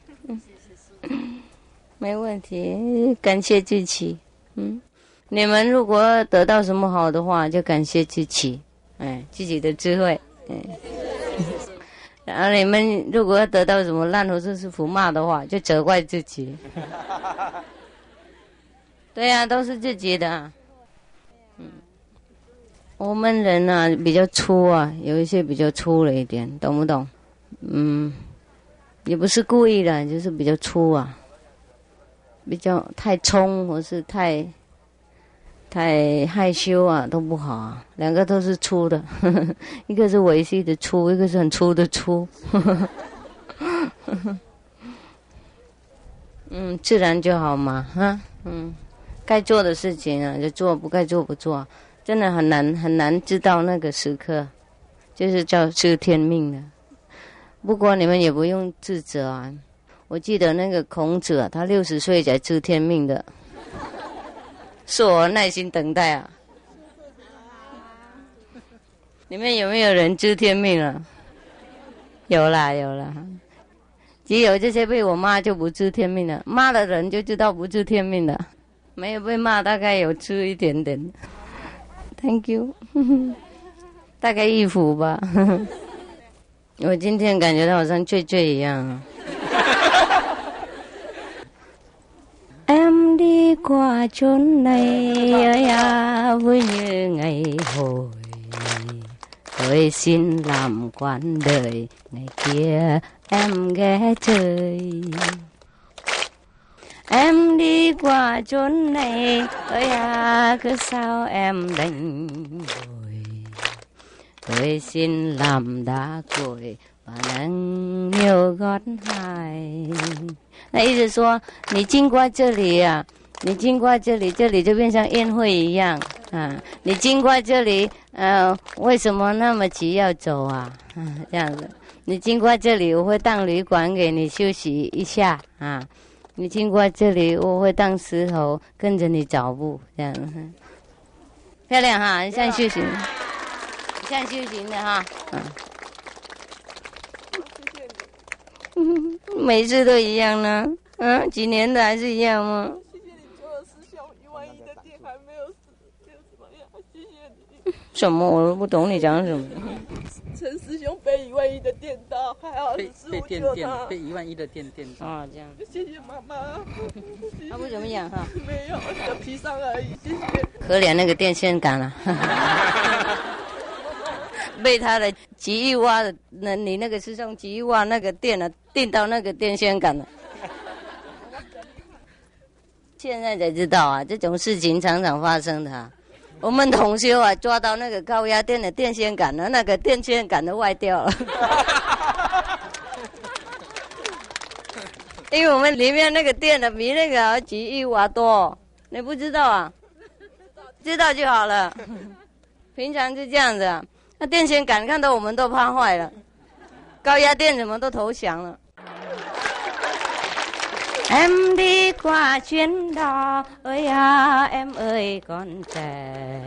没问题，感谢自己。嗯，你们如果得到什么好的话，就感谢自己，哎，自己的智慧。嗯，然后你们如果得到什么烂或者是苦骂的话，就责怪自己。对呀，都是自己的。嗯，我们人呢比较粗啊，有一些比较粗了一点，懂不懂？嗯，也不是故意的，就是比较粗啊。比较太冲或是太太害羞啊，都不好啊。两个都是粗的，呵 呵一个是维系的粗，一个是很粗的粗。呵 呵嗯，自然就好嘛，哈，嗯，该做的事情啊就做，不该做不做，真的很难很难知道那个时刻，就是叫知天命的。不过你们也不用自责啊。我记得那个孔子啊，他六十岁才知天命的，是我耐心等待啊。你们有没有人知天命啊？有啦有啦，只有这些被我骂就不知天命了，骂的人就知道不知天命的，没有被骂大概有知一点点。Thank you，大概一幅吧。我今天感觉到好像醉醉一样啊。Em đi qua chốn này ơi à vui như ngày hồi Tôi xin làm quan đời ngày kia em ghé chơi Em đi qua chốn này ơi à cứ sao em đành rồi Tôi xin làm đá cội và nắng nhiều gót hai 那意思说，你经过这里啊，你经过这里，这里就变成宴会一样啊。你经过这里，呃，为什么那么急要走啊？嗯，这样子。你经过这里，我会当旅馆给你休息一下啊。你经过这里，我会当石头跟着你脚步，这样。漂亮哈，像修行，像修行的哈，嗯。每次都一样呢，嗯，几年的还是一样吗？谢谢你做了师兄，一万一的店还没有死，就怎么样？谢谢你。什么？我都不懂你讲什么。陈师兄被一万一的电刀，还好是师傅救他。背一万一的电电到。啊，这样。谢谢妈妈。他不怎么样哈。没有，小皮伤而已。谢谢。可怜那个电线杆了。被他的几亿瓦的，那你那个是用几亿瓦那个电呢，电到那个电线杆了。现在才知道啊，这种事情常常发生的。我们同修啊，抓到那个高压电的电线杆了，那个电线杆都坏掉了。因为我们里面那个电的比那个几亿瓦多，你不知道啊？知道就好了。平常就这样子，那电线杆看到我们都怕坏了，高压电怎么都投降了。Em đi qua chuyến đò ơi à em ơi con trẻ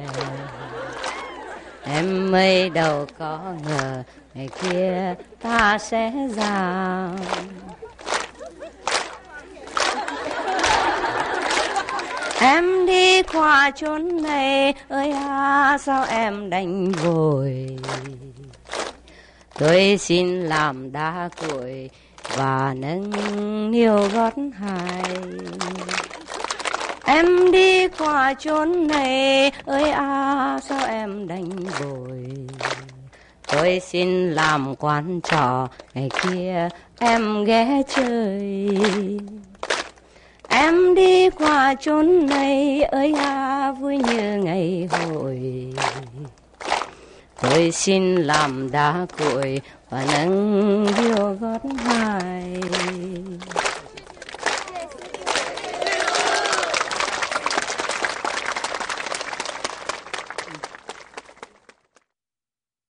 Em ơi đâu có ngờ ngày kia ta sẽ già Em đi qua chốn này, ơi à sao em đành vội? Tôi xin làm đá cuội và nâng niu gót hai. Em đi qua chốn này, ơi à sao em đành vội? Tôi xin làm quán trò ngày kia, em ghé chơi. Em đi qua chốn này ơi à vui như ngày hội Tôi xin làm đá cuội và nâng điêu gót hai